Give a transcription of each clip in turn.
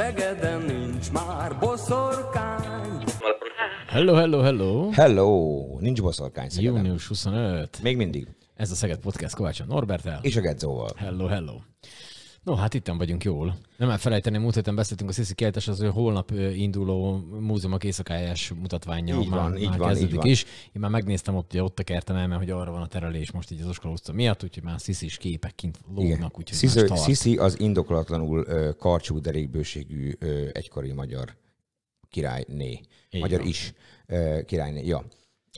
Szegeden nincs már boszorkány. Hello, hello, hello! Hello! Nincs boszorkány Szegeden. Június 25. Még mindig. Ez a Szeged Podcast Kovács a Norbertel. És a Gedzóval. Hello, hello. No, hát itten vagyunk jól. Nem elfelejteném, múlt héten beszéltünk a Sziszi Keltes, az ő holnap induló múzeumok éjszakájás mutatványa Így már, van, így már van, kezdődik így van. is. Én már megnéztem ott, ugye ott a kertem mert hogy arra van a terelés most így az Oskala utca miatt, úgyhogy már Sziszis képek kint lógnak, úgyhogy Sziszi, start. Sziszi az indokolatlanul karcsú derékbőségű egykori magyar királyné. Így magyar van. is királyné. Ja.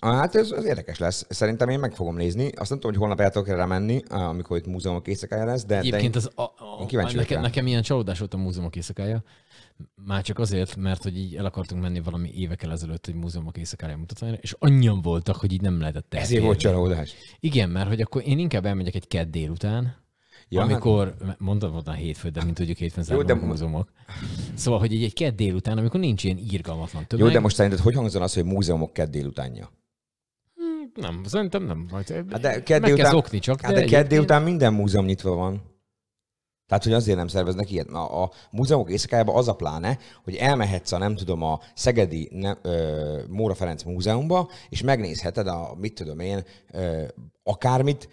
Hát ez, ez érdekes lesz. Szerintem én meg fogom nézni. Azt nem tudom, hogy holnap el tudok erre menni, amikor itt múzeumok éjszakája lesz, de, de Egyébként én, az, a, a, én nekem, nekem ilyen csalódás volt a múzeumok éjszakája. Már csak azért, mert hogy így el akartunk menni valami évekkel ezelőtt egy múzeumok éjszakája mutatványra, és annyian voltak, hogy így nem lehetett ezért elférni. volt csalódás. Igen, mert hogy akkor én inkább elmegyek egy kedd délután, Ja, ja, hát- amikor, mondtam volna hétfő, de mint tudjuk hétfőn de zárnak mo- múzeumok. Szóval, hogy egy, egy kedd délután, amikor nincs ilyen írgalmatlan tömeg. Jó, de most szerinted hogy hangzon az, hogy múzeumok kedd délutánja? Nem, szerintem nem. Majd Hát de kedd meg kell délután, zokni csak. hát de kedd egyébként- délután minden múzeum nyitva van. Tehát, hogy azért nem szerveznek ilyet. A, a múzeumok éjszakájában az a pláne, hogy elmehetsz a, nem tudom, a Szegedi ne, ö, Móra Ferenc múzeumba, és megnézheted a, mit tudom én, ö, akármit,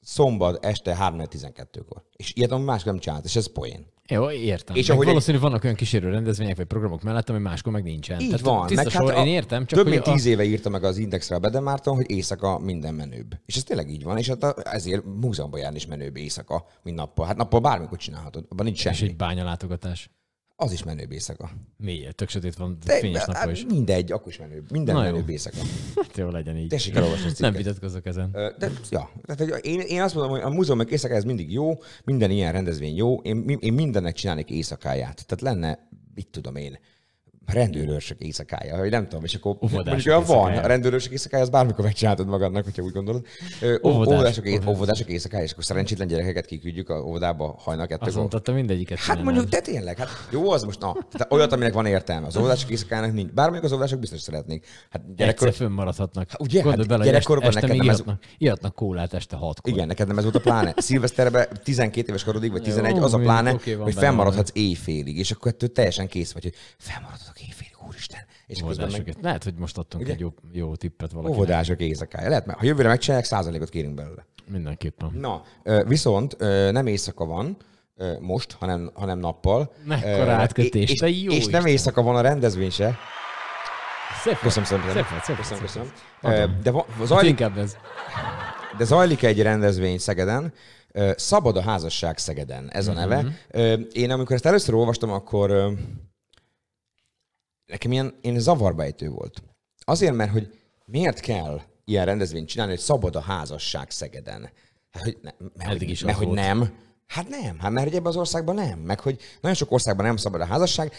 szombat este 3-12-kor. És ilyet ami más nem csinált, és ez poén. Jó, értem. És És meg ahogy valószínű vannak olyan kísérő rendezvények vagy programok mellett, ami máskor meg nincsen. Így Tehát van. Tiszta Meg sor, hát a- én értem, csak több mint a- tíz éve írta meg az Indexre a Bedemárton, hogy éjszaka minden menőbb. És ez tényleg így van, és hát a- ezért múzeumban járni is menőbb éjszaka, mint nappal. Hát nappal bármikor csinálhatod, abban nincs És semmi. egy bányalátogatás. Az is menőbb éjszaka. Miért? Tök sötét van, De, fényes hát nappal is. mindegy, akkor is menőbb. Minden Na jó. menőbb éjszaka. Hát jó legyen így. Tessék elolvasni Nem vitatkozok ezen. De, ja, tehát, hogy én, én azt mondom, hogy a múzeumok éjszaka ez mindig jó, minden ilyen rendezvény jó, én, én mindennek csinálnék éjszakáját. Tehát lenne, mit tudom én, rendőrőrsök éjszakája, vagy nem tudom, és akkor Óvodások mondjuk olyan van, a rendőrőrsök éjszakája, az bármikor megcsináltad magadnak, hogyha úgy gondolod. Óvodások, Óvodások, éjszakája, és akkor szerencsétlen gyerekeket kiküldjük a óvodába hajnak Azt kettőkor. mondtad, te mindegyiket Hát mondjuk, de tényleg, hát jó az most, na, tehát olyat, aminek van értelme. Az óvodások éjszakának nincs. Bármelyik az óvodások biztos szeretnék. Hát gyerekkor, Egyszer fönnmaradhatnak. Hát ugye, Gondolj hát bele, hogy gyerekkorban este, neked nem ez- ihatnak, ihatnak kólát este hatkor. Igen, neked nem ez volt a pláne. Szilveszterben 12 éves korodig, vagy 11, Jó, az a mondjuk pláne, hogy fennmaradhatsz éjfélig, és akkor ettől teljesen kész vagy, hogy fennmaradhatok éjfélig, úristen. És közben meg Óvodások. Lehet, hogy most adtunk Ugye? egy jó, jó tippet valakinek. óvodások éjszakája. Lehet, mert ha jövőre megcsinálják, százalékot kérünk belőle. Mindenképpen. Na, viszont nem éjszaka van, most, hanem, hanem nappal. Mekkora átkötés, és, te jó és nem éjszaka van a rendezvény se. Szép. Köszönöm szépen. Szép szép Köszönöm, köszönöm. De va- Hát zajlik, inkább ez. de zajlik egy rendezvény Szegeden, Szabad a házasság Szegeden, ez a Mhm. neve. Ö, Én amikor ezt először olvastam, akkor nekem ilyen, ilyen zavarbejtő volt. Azért, mert hogy miért kell ilyen rendezvényt csinálni, hogy szabad a házasság Szegeden? Hát, hogy ne, mert, Eddig is mert hogy volt. nem. Hát nem, hát mert hogy ebben az országban nem. Meg hogy nagyon sok országban nem szabad a házasság,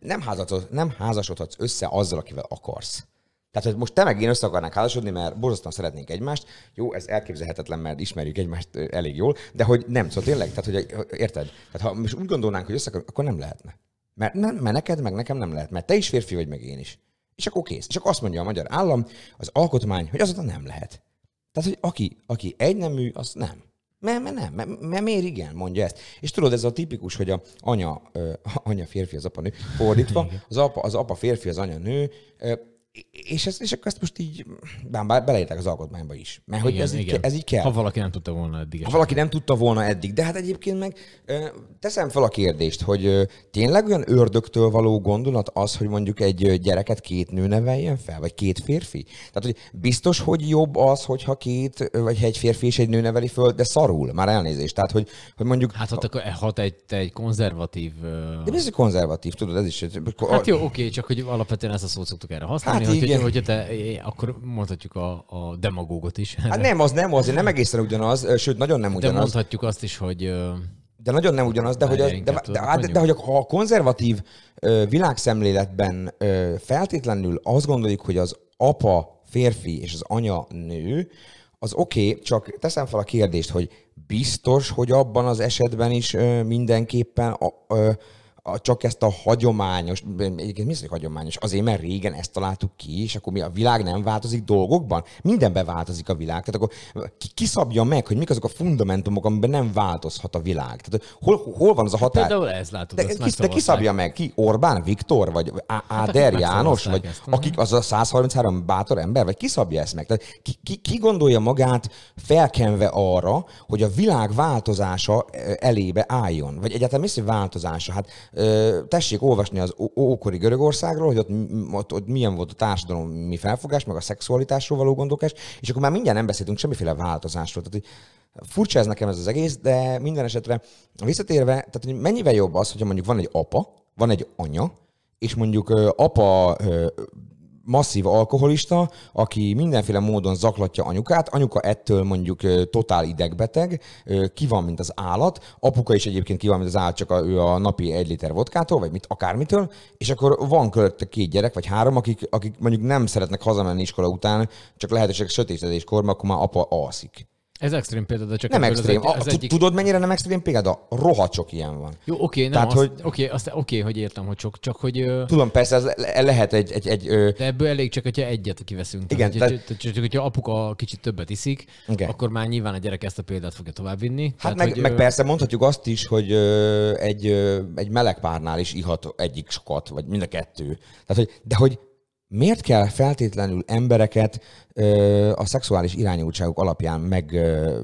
nem, házasodsz, nem házasodhatsz össze azzal, akivel akarsz. Tehát, hogy most te meg én össze akarnánk házasodni, mert borzasztóan szeretnénk egymást. Jó, ez elképzelhetetlen, mert ismerjük egymást elég jól, de hogy nem, szóval tényleg, tehát, hogy érted? Tehát, ha most úgy gondolnánk, hogy össze akkor nem lehetne. Mert, nem, mert neked, meg nekem nem lehet, mert te is férfi vagy, meg én is. És akkor kész. És akkor azt mondja a magyar állam, az alkotmány, hogy azóta nem lehet. Tehát, hogy aki, aki egynemű, az nem. Mert, mert nem, mert, mert miért igen, mondja ezt. És tudod, ez a tipikus, hogy a anya, ö, anya férfi, az apa nő, fordítva, az apa, az apa férfi, az anya nő, ö, és, ezt, és akkor ezt most így, bár beleírták az alkotmányba is. Mert hogy ez, így, ke- ez így kell. Ha valaki nem tudta volna eddig. Ha valaki nem tudta volna eddig. De hát egyébként meg teszem fel a kérdést, hogy tényleg olyan ördögtől való gondolat az, hogy mondjuk egy gyereket két nő neveljen fel, vagy két férfi? Tehát, hogy biztos, hogy jobb az, hogyha két, vagy egy férfi és egy nő neveli föl, de szarul, már elnézést. Tehát, hogy, hogy mondjuk... Hát ha te, ha te egy, te egy konzervatív... de ez egy konzervatív, tudod, ez is... Hát jó, oké, csak hogy alapvetően ezt a szót szoktuk erre használni, hogy, igen. hogyha te, akkor mondhatjuk a, a demagógot is. Hát nem, az nem, az nem egészen ugyanaz, sőt, nagyon nem De ugyanaz. mondhatjuk azt is, hogy De nagyon nem ugyanaz, de hogy, az, de, de, tudod, de, de, hogy ha a konzervatív ö, világszemléletben ö, feltétlenül azt gondoljuk, hogy az apa férfi és az anya nő, az oké, okay, csak teszem fel a kérdést, hogy biztos, hogy abban az esetben is ö, mindenképpen a, ö, a, csak ezt a hagyományos, egyébként mi hagyományos? Azért, mert régen ezt találtuk ki, és akkor mi a világ nem változik dolgokban? Mindenben változik a világ. Tehát akkor ki, ki szabja meg, hogy mik azok a fundamentumok, amiben nem változhat a világ? Tehát hol, hol van az a határ? például ez látod, De, ki, de ki szabja meg? Ki? Orbán Viktor? Vagy Á- Áder akik János? Vagy ezt. akik az a 133 bátor ember? Vagy ki szabja ezt meg? Tehát ki, ki, ki gondolja magát felkenve arra, hogy a világ változása ö, elébe álljon? Vagy egyáltalán mi változása? Hát tessék olvasni az ókori Görögországról, hogy ott, ott, ott milyen volt a társadalmi felfogás, meg a szexualitásról való gondolkás, és akkor már mindjárt nem beszéltünk semmiféle változásról. Tehát, hogy Furcsa ez nekem ez az egész, de minden esetre visszatérve, tehát hogy mennyivel jobb az, hogyha mondjuk van egy apa, van egy anya, és mondjuk apa masszív alkoholista, aki mindenféle módon zaklatja anyukát, anyuka ettől mondjuk totál idegbeteg, ki van, mint az állat, apuka is egyébként ki van, mint az állat, csak a, ő a napi egy liter vodkától, vagy mit, akármitől, és akkor van körülötte két gyerek, vagy három, akik, akik mondjuk nem szeretnek hazamenni iskola után, csak lehetőség sötétedéskor, mert akkor már apa alszik. Ez extrém példa, de csak Nem az extrém. az tud- egyik... Tudod, mennyire nem extrém példa? Rohadt sok ilyen van. Jó, oké, nem, Tehát, azt, hogy- oké, azt, oké, hogy értem, hogy sok, csak hogy... Tudom, persze, ez le- lehet egy, egy, egy ö, De ebből elég csak, hogyha egyet kiveszünk. Igen, Tehát, tehát- tehát, csak, hogyha apuka kicsit többet iszik, Igen. akkor már nyilván a gyerek ezt a példát fogja továbbvinni. Hát Tehát, meg, hogy, meg persze mondhatjuk azt is, hogy ö, egy, ö, egy meleg párnál is ihat egyik sokat, vagy mind a kettő. Tehát, hogy, de hogy miért kell feltétlenül embereket ö, a szexuális irányultságuk alapján meg, ö,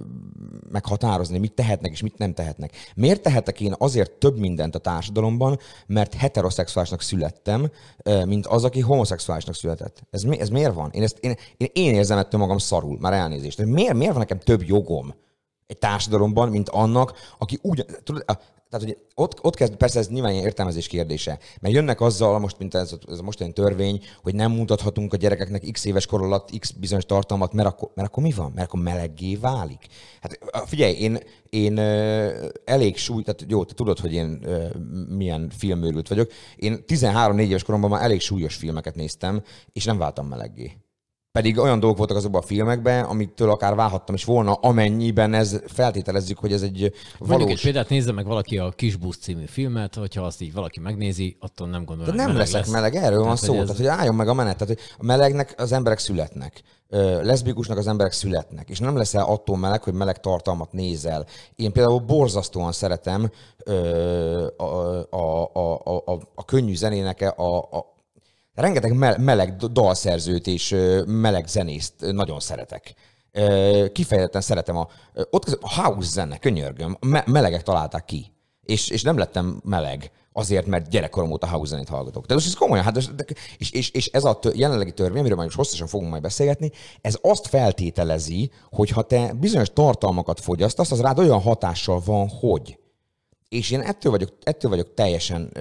meghatározni, mit tehetnek és mit nem tehetnek? Miért tehetek én azért több mindent a társadalomban, mert heteroszexuálisnak születtem, ö, mint az, aki homoszexuálisnak született? Ez, mi, ez miért van? Én, ezt, én, én, én érzem ettől magam szarul, már elnézést. De miért, miért van nekem több jogom? egy társadalomban, mint annak, aki úgy, tudod, tehát, hogy ott, ott kezd, persze ez nyilván értelmezés kérdése, mert jönnek azzal, most, mint ez, ez a mostani törvény, hogy nem mutathatunk a gyerekeknek x éves kor alatt x bizonyos tartalmat, mert akkor, mert akkor mi van? Mert akkor meleggé válik. Hát figyelj, én, én elég súly, tehát jó, te tudod, hogy én milyen filmőrült vagyok. Én 13-4 éves koromban már elég súlyos filmeket néztem, és nem váltam meleggé. Pedig olyan dolgok voltak azokban a filmekben, amitől akár válhattam is volna, amennyiben ez feltételezzük, hogy ez egy Mondjuk egy valós... példát nézze meg valaki a Kis Busz című filmet, hogyha azt így valaki megnézi, attól nem gondolom, Tehát nem leszek lesz. meleg, erről van Tehát, szó. hogy ez- Tehát, hogy álljon meg a menet. Tehát, hogy a melegnek az emberek születnek. Leszbikusnak az emberek születnek. És nem leszel attól meleg, hogy meleg tartalmat nézel. Én például borzasztóan szeretem a, a, a, a, a, a könnyű zenének a, a rengeteg me- meleg dalszerzőt és meleg zenészt nagyon szeretek. Kifejezetten szeretem a, ott a house zene, könyörgöm, me- melegek találták ki. És, és nem lettem meleg azért, mert gyerekkorom óta house zenét hallgatok. De most ez komolyan, hát és, és, és ez a tö- jelenlegi törvény, amiről majd most hosszasan fogunk majd beszélgetni, ez azt feltételezi, hogy ha te bizonyos tartalmakat fogyasztasz, az rád olyan hatással van, hogy. És én ettől vagyok, ettől vagyok teljesen,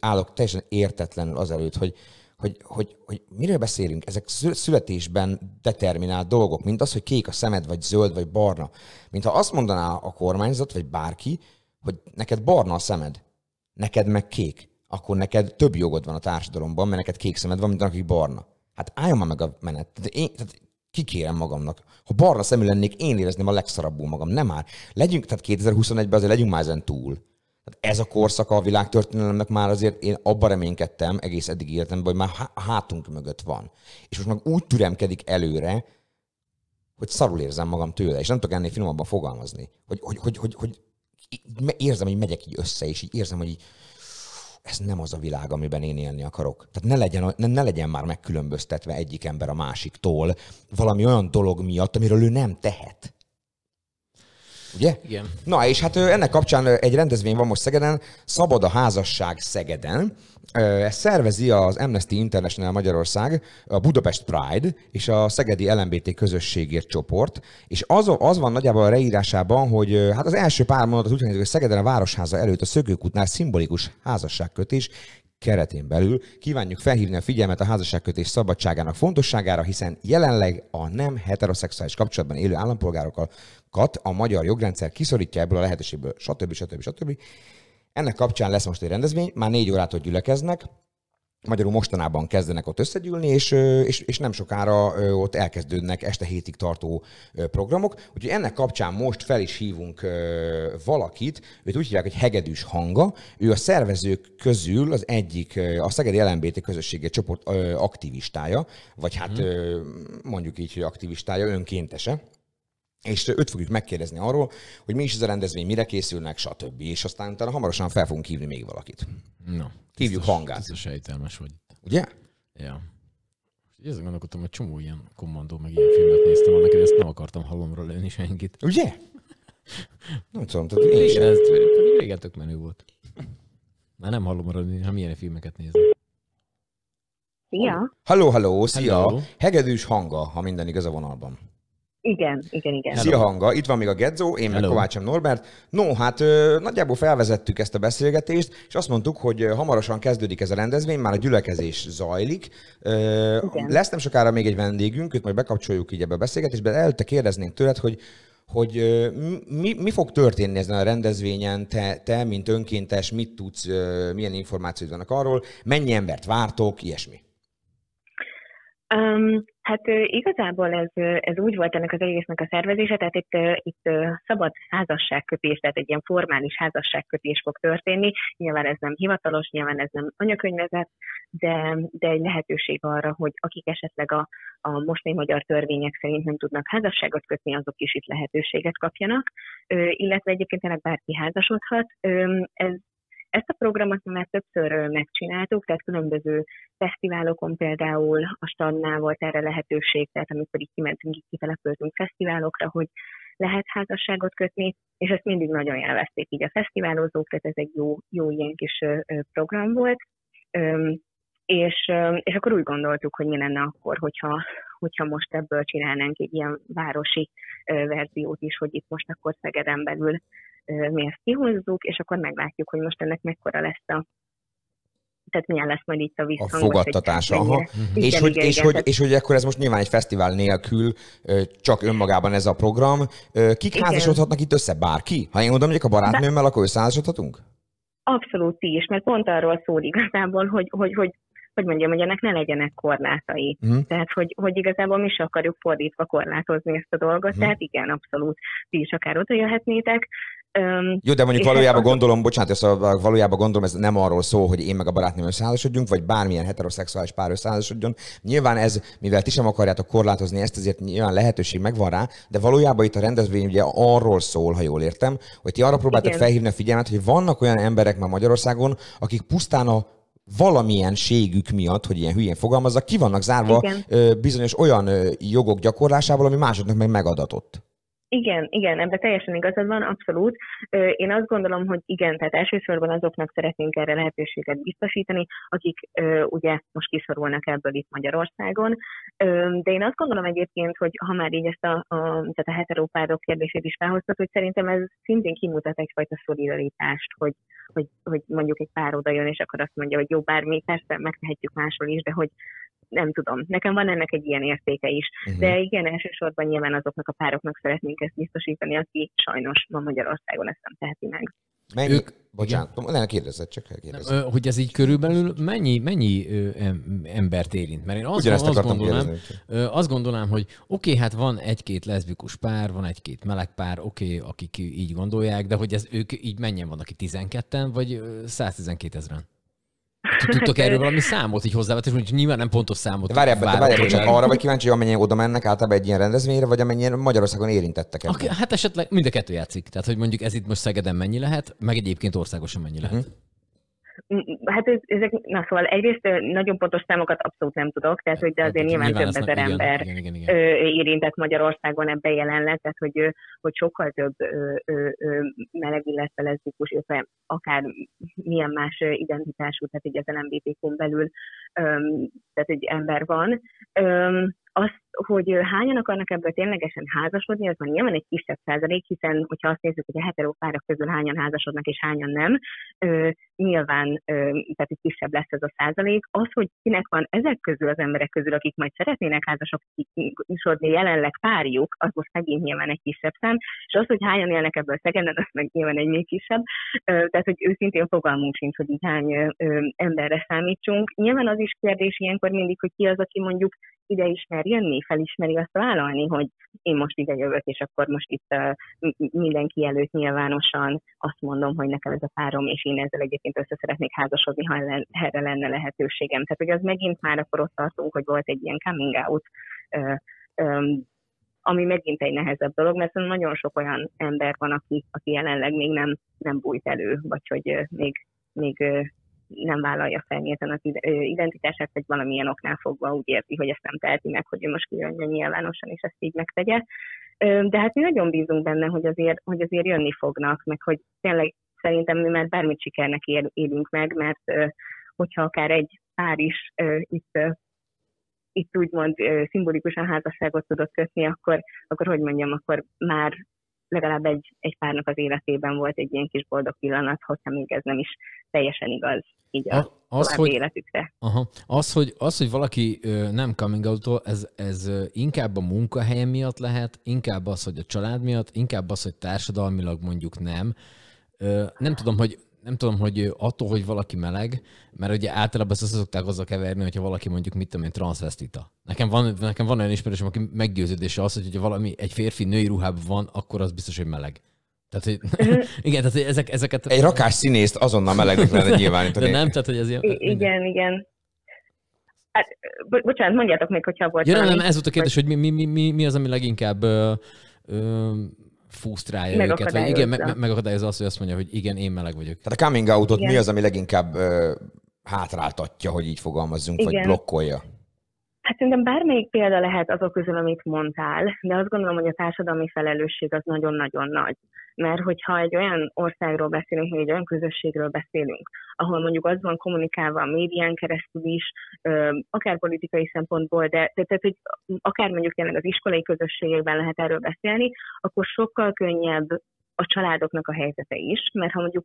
állok teljesen értetlenül azelőtt, hogy, hogy, hogy, hogy miről beszélünk. Ezek szü- születésben determinált dolgok, mint az, hogy kék a szemed, vagy zöld, vagy barna. Mint ha azt mondaná a kormányzat, vagy bárki, hogy neked barna a szemed, neked meg kék, akkor neked több jogod van a társadalomban, mert neked kék szemed van, mint akik barna. Hát álljon már meg a menet. Tehát én, tehát kikérem magamnak. Ha barna szemű lennék, én érezném a legszarabbul magam. Nem már. Legyünk, tehát 2021-ben azért legyünk már ezen túl. Tehát ez a korszaka a világtörténelemnek már azért én abban reménykedtem egész eddig életemben, hogy már a hátunk mögött van. És most meg úgy türemkedik előre, hogy szarul érzem magam tőle, és nem tudok ennél finomabban fogalmazni. Hogy, hogy, hogy, hogy, hogy érzem, hogy megyek így össze, és így érzem, hogy így, ez nem az a világ, amiben én élni akarok. Tehát ne legyen, ne, ne legyen már megkülönböztetve egyik ember a másiktól valami olyan dolog miatt, amiről ő nem tehet. Ugye? Igen. Na, és hát ennek kapcsán egy rendezvény van most Szegeden, Szabad a házasság Szegeden. Ezt szervezi az Amnesty International Magyarország, a Budapest Pride és a Szegedi LMBT közösségért csoport. És az, az van nagyjából a leírásában, hogy hát az első pár mondat úgy hogy Szegeden a Városháza előtt a Szökőkútnál szimbolikus házasságkötés keretén belül kívánjuk felhívni a figyelmet a házasságkötés szabadságának fontosságára, hiszen jelenleg a nem heteroszexuális kapcsolatban élő állampolgárokat a magyar jogrendszer kiszorítja ebből a lehetőségből, stb. stb. stb. Ennek kapcsán lesz most egy rendezvény, már négy órától gyülekeznek, Magyarul mostanában kezdenek ott összegyűlni, és, és, és nem sokára ott elkezdődnek este hétig tartó programok. Úgyhogy ennek kapcsán most fel is hívunk valakit, őt úgy hívják, hogy Hegedűs Hanga. Ő a szervezők közül az egyik, a Szegedi LMBT közössége csoport aktivistája, vagy hát ö, mondjuk így, hogy aktivistája, önkéntese. És őt fogjuk megkérdezni arról, hogy mi is ez a rendezvény, mire készülnek, stb. És aztán utána hamarosan fel fogunk hívni még valakit. Na, Hívjuk biztos- hangát. Biztos sejtelmes vagy. Ugye? Ja. Ezen gondolkodtam, hogy csomó ilyen kommandó, meg ilyen filmet néztem, annak ezt nem akartam halomra lőni senkit. Ugye? Nem tudom, tehát én sem. ez régen tök menő volt. Már nem halomra lőni, hanem ilyen filmeket nézem. Szia! Halló, halló, szia! Hello. Hegedűs hanga, ha minden igaz a vonalban. Igen, igen, igen. Szia hanga, itt van még a Gedzó, én meg. Kovácsom Norbert. No, hát nagyjából felvezettük ezt a beszélgetést, és azt mondtuk, hogy hamarosan kezdődik ez a rendezvény, már a gyülekezés zajlik. Igen. lesz nem sokára még egy vendégünk, őt majd bekapcsoljuk így ebbe a beszélgetésbe, de előtte kérdeznénk tőled, hogy hogy mi, mi fog történni ezen a rendezvényen, te, te, mint önkéntes, mit tudsz, milyen információid vannak arról, mennyi embert vártok, ilyesmi. Um, hát igazából ez, ez úgy volt ennek az egésznek a szervezése, tehát itt, itt szabad házasságkötés, tehát egy ilyen formális házasságkötés fog történni. Nyilván ez nem hivatalos, nyilván ez nem anyakönyvezet, de, de egy lehetőség arra, hogy akik esetleg a, a mostani magyar törvények szerint nem tudnak házasságot kötni, azok is itt lehetőséget kapjanak, illetve egyébként ennek bárki házasodhat. Ez ezt a programot már többször megcsináltuk, tehát különböző fesztiválokon például a standnál volt erre lehetőség, tehát amikor így kimentünk, így kitelepültünk fesztiválokra, hogy lehet házasságot kötni, és ezt mindig nagyon élvezték így a fesztiválozók, tehát ez egy jó, jó ilyen kis program volt. És, és akkor úgy gondoltuk, hogy mi lenne akkor, hogyha, hogyha most ebből csinálnánk egy ilyen városi verziót is, hogy itt most akkor Szegeden belül mi ezt kihozzuk, és akkor meglátjuk, hogy most ennek mekkora lesz a tehát milyen lesz majd itt a A visszhang. vagy fogadtatása. Aha. Igen, És, hogy, igen, és, igen, hogy, tehát- és hogy akkor ez most nyilván egy fesztivál nélkül, csak önmagában ez a program. Kik Igen. házasodhatnak itt össze? Bárki? Ha én oda megyek a barátnőmmel, akkor összeházasodhatunk? Abszolút ti is, mert pont arról szól igazából, hogy, hogy, hogy, hogy mondjam, hogy ennek ne legyenek korlátai. Mhm. Tehát, hogy, hogy igazából mi se akarjuk fordítva korlátozni ezt a dolgot, Mhm. tehát igen, abszolút ti is akár oda jöhetnétek. Jó, de mondjuk valójában az- gondolom, bocsánat, ezt a, valójában gondolom, ez nem arról szól, hogy én meg a barátnőm összeházasodjunk, vagy bármilyen heteroszexuális pár összeházasodjon. Nyilván ez, mivel ti sem akarjátok korlátozni ezt, ezért nyilván lehetőség megvan rá, de valójában itt a rendezvény ugye arról szól, ha jól értem, hogy ti arra próbáltak Igen. felhívni a figyelmet, hogy vannak olyan emberek már Magyarországon, akik pusztán a valamilyen ségük miatt, hogy ilyen hülyén fogalmazzak, ki vannak zárva Igen. bizonyos olyan jogok gyakorlásából, ami másoknak meg megadatott. Igen, igen, ebben teljesen igazad van, abszolút. Én azt gondolom, hogy igen, tehát elsősorban azoknak szeretnénk erre lehetőséget biztosítani, akik ugye most kiszorulnak ebből itt Magyarországon. De én azt gondolom egyébként, hogy ha már így ezt a, a, tehát a heteropárok kérdését is felhoztad, hogy szerintem ez szintén kimutat egyfajta szolidaritást, hogy, hogy, hogy mondjuk egy pár oda jön, és akkor azt mondja, hogy jó, bármi, persze megtehetjük máshol is, de hogy nem tudom, nekem van ennek egy ilyen értéke is. Mhm. De igen, elsősorban nyilván azoknak a pároknak szeretnénk ezt biztosítani, aki sajnos ma Magyarországon ezt nem teheti meg. Mennyi... Ők- Bocsánat, nem kérdezzed, csak kérdezzed. Hogy ez így körülbelül mennyi, mennyi embert érint? Mert én azt, Ugyanezt azt gondolnám, kérdezni. azt gondolnám, hogy oké, hát van egy-két leszbikus pár, van egy-két meleg pár, oké, akik így gondolják, de hogy ez ők így mennyien vannak, aki 12-en, vagy ö, 112 ezeren? Tudtok erről valami számot így hozzávetni, hogy nyilván nem pontos számot. Várjál, tőle. csak arra vagy kíváncsi, hogy amennyien oda mennek általában egy ilyen rendezvényre, vagy amennyien Magyarországon érintettek. Ak- Hát esetleg mind a kettő játszik. Tehát, hogy mondjuk ez itt most Szegeden mennyi lehet, meg egyébként országosan mennyi lehet. Mhm. Hát ez, ezek, na szóval egyrészt nagyon pontos számokat abszolút nem tudok, tehát hogy de azért nyilván, Nyilván több ezer igen, ember Igen, igen, igen. érintett Magyarországon ebben jelenleg, tehát hogy, hogy sokkal több meleg, illetve leszbikus, illetve akár milyen más identitású, tehát így az LMBTQ-n belül, tehát egy ember van. Azt, hogy hányan akarnak ebből ténylegesen házasodni, az már nyilván egy kisebb százalék, hiszen hogyha azt nézzük, hogy a heteró párok közül hányan házasodnak és hányan nem, ö, nyilván ö, tehát egy kisebb lesz ez a százalék. Az, hogy kinek van ezek közül az emberek közül, akik majd szeretnének házasodni jelenleg párjuk, az most megint nyilván egy kisebb szám, és az, hogy hányan élnek ebből szegenden, az meg nyilván egy még kisebb. Ö, tehát, hogy őszintén fogalmunk sincs, hogy így hány ö, emberre számítsunk. Nyilván az is kérdés ilyenkor mindig, hogy ki az, aki mondjuk ide ismer jönni, felismeri azt vállalni, hogy én most ide jövök, és akkor most itt mindenki előtt nyilvánosan azt mondom, hogy nekem ez a párom, és én ezzel egyébként össze szeretnék házasodni, ha erre lenne lehetőségem. Tehát, hogy az megint már akkor ott tartunk, hogy volt egy ilyen coming out, ami megint egy nehezebb dolog, mert nagyon sok olyan ember van, aki, aki jelenleg még nem, nem bújt elő, vagy hogy még, még nem vállalja fel nyíltan az identitását, vagy valamilyen oknál fogva úgy érzi, hogy ezt nem teheti meg, hogy ő most kijönjön nyilvánosan, és ezt így megtegye. De hát mi nagyon bízunk benne, hogy azért, hogy azért jönni fognak, meg hogy tényleg szerintem mi már bármit sikernek él, élünk meg, mert hogyha akár egy pár is itt itt úgymond szimbolikusan házasságot tudott kötni, akkor, akkor hogy mondjam, akkor már legalább egy, egy párnak az életében volt egy ilyen kis boldog pillanat, hogyha még ez nem is teljesen igaz így a, a az, hogy, életükre. Aha, az, hogy, az, hogy valaki ö, nem coming out ez, ez inkább a munkahelye miatt lehet, inkább az, hogy a család miatt, inkább az, hogy társadalmilag mondjuk nem. Ö, nem tudom, hogy nem tudom, hogy attól, hogy valaki meleg, mert ugye általában ezt szokták azzal keverni, hogyha valaki mondjuk, mit tudom én, transvestita. Nekem van, nekem van olyan ismerősöm, aki meggyőződése az, hogy hogyha valami egy férfi női ruhában van, akkor az biztos, hogy meleg. Tehát, hogy, igen, tehát hogy ezek, ezeket... Egy rakás színészt azonnal melegnek lenne nyilvánítani. De nem, tehát hogy ez ilyen... I- igen, igen. Hát, bo- bocsánat, mondjátok még, hogyha volt ja, nem, nem, ez volt a kérdés, hogy mi, mi, mi, mi az, ami leginkább ö, ö, fusztrálja őket, vagy igen, me- megakadályozza azt, hogy azt mondja, hogy igen, én meleg vagyok. Tehát a coming out mi az, ami leginkább ö, hátráltatja, hogy így fogalmazzunk, igen. vagy blokkolja? Hát szerintem bármelyik példa lehet azok közül, amit mondtál, de azt gondolom, hogy a társadalmi felelősség az nagyon-nagyon nagy. Mert hogyha egy olyan országról beszélünk, vagy egy olyan közösségről beszélünk, ahol mondjuk az van kommunikálva a médián keresztül is, akár politikai szempontból, de tehát, hogy akár mondjuk tényleg az iskolai közösségekben lehet erről beszélni, akkor sokkal könnyebb a családoknak a helyzete is, mert ha mondjuk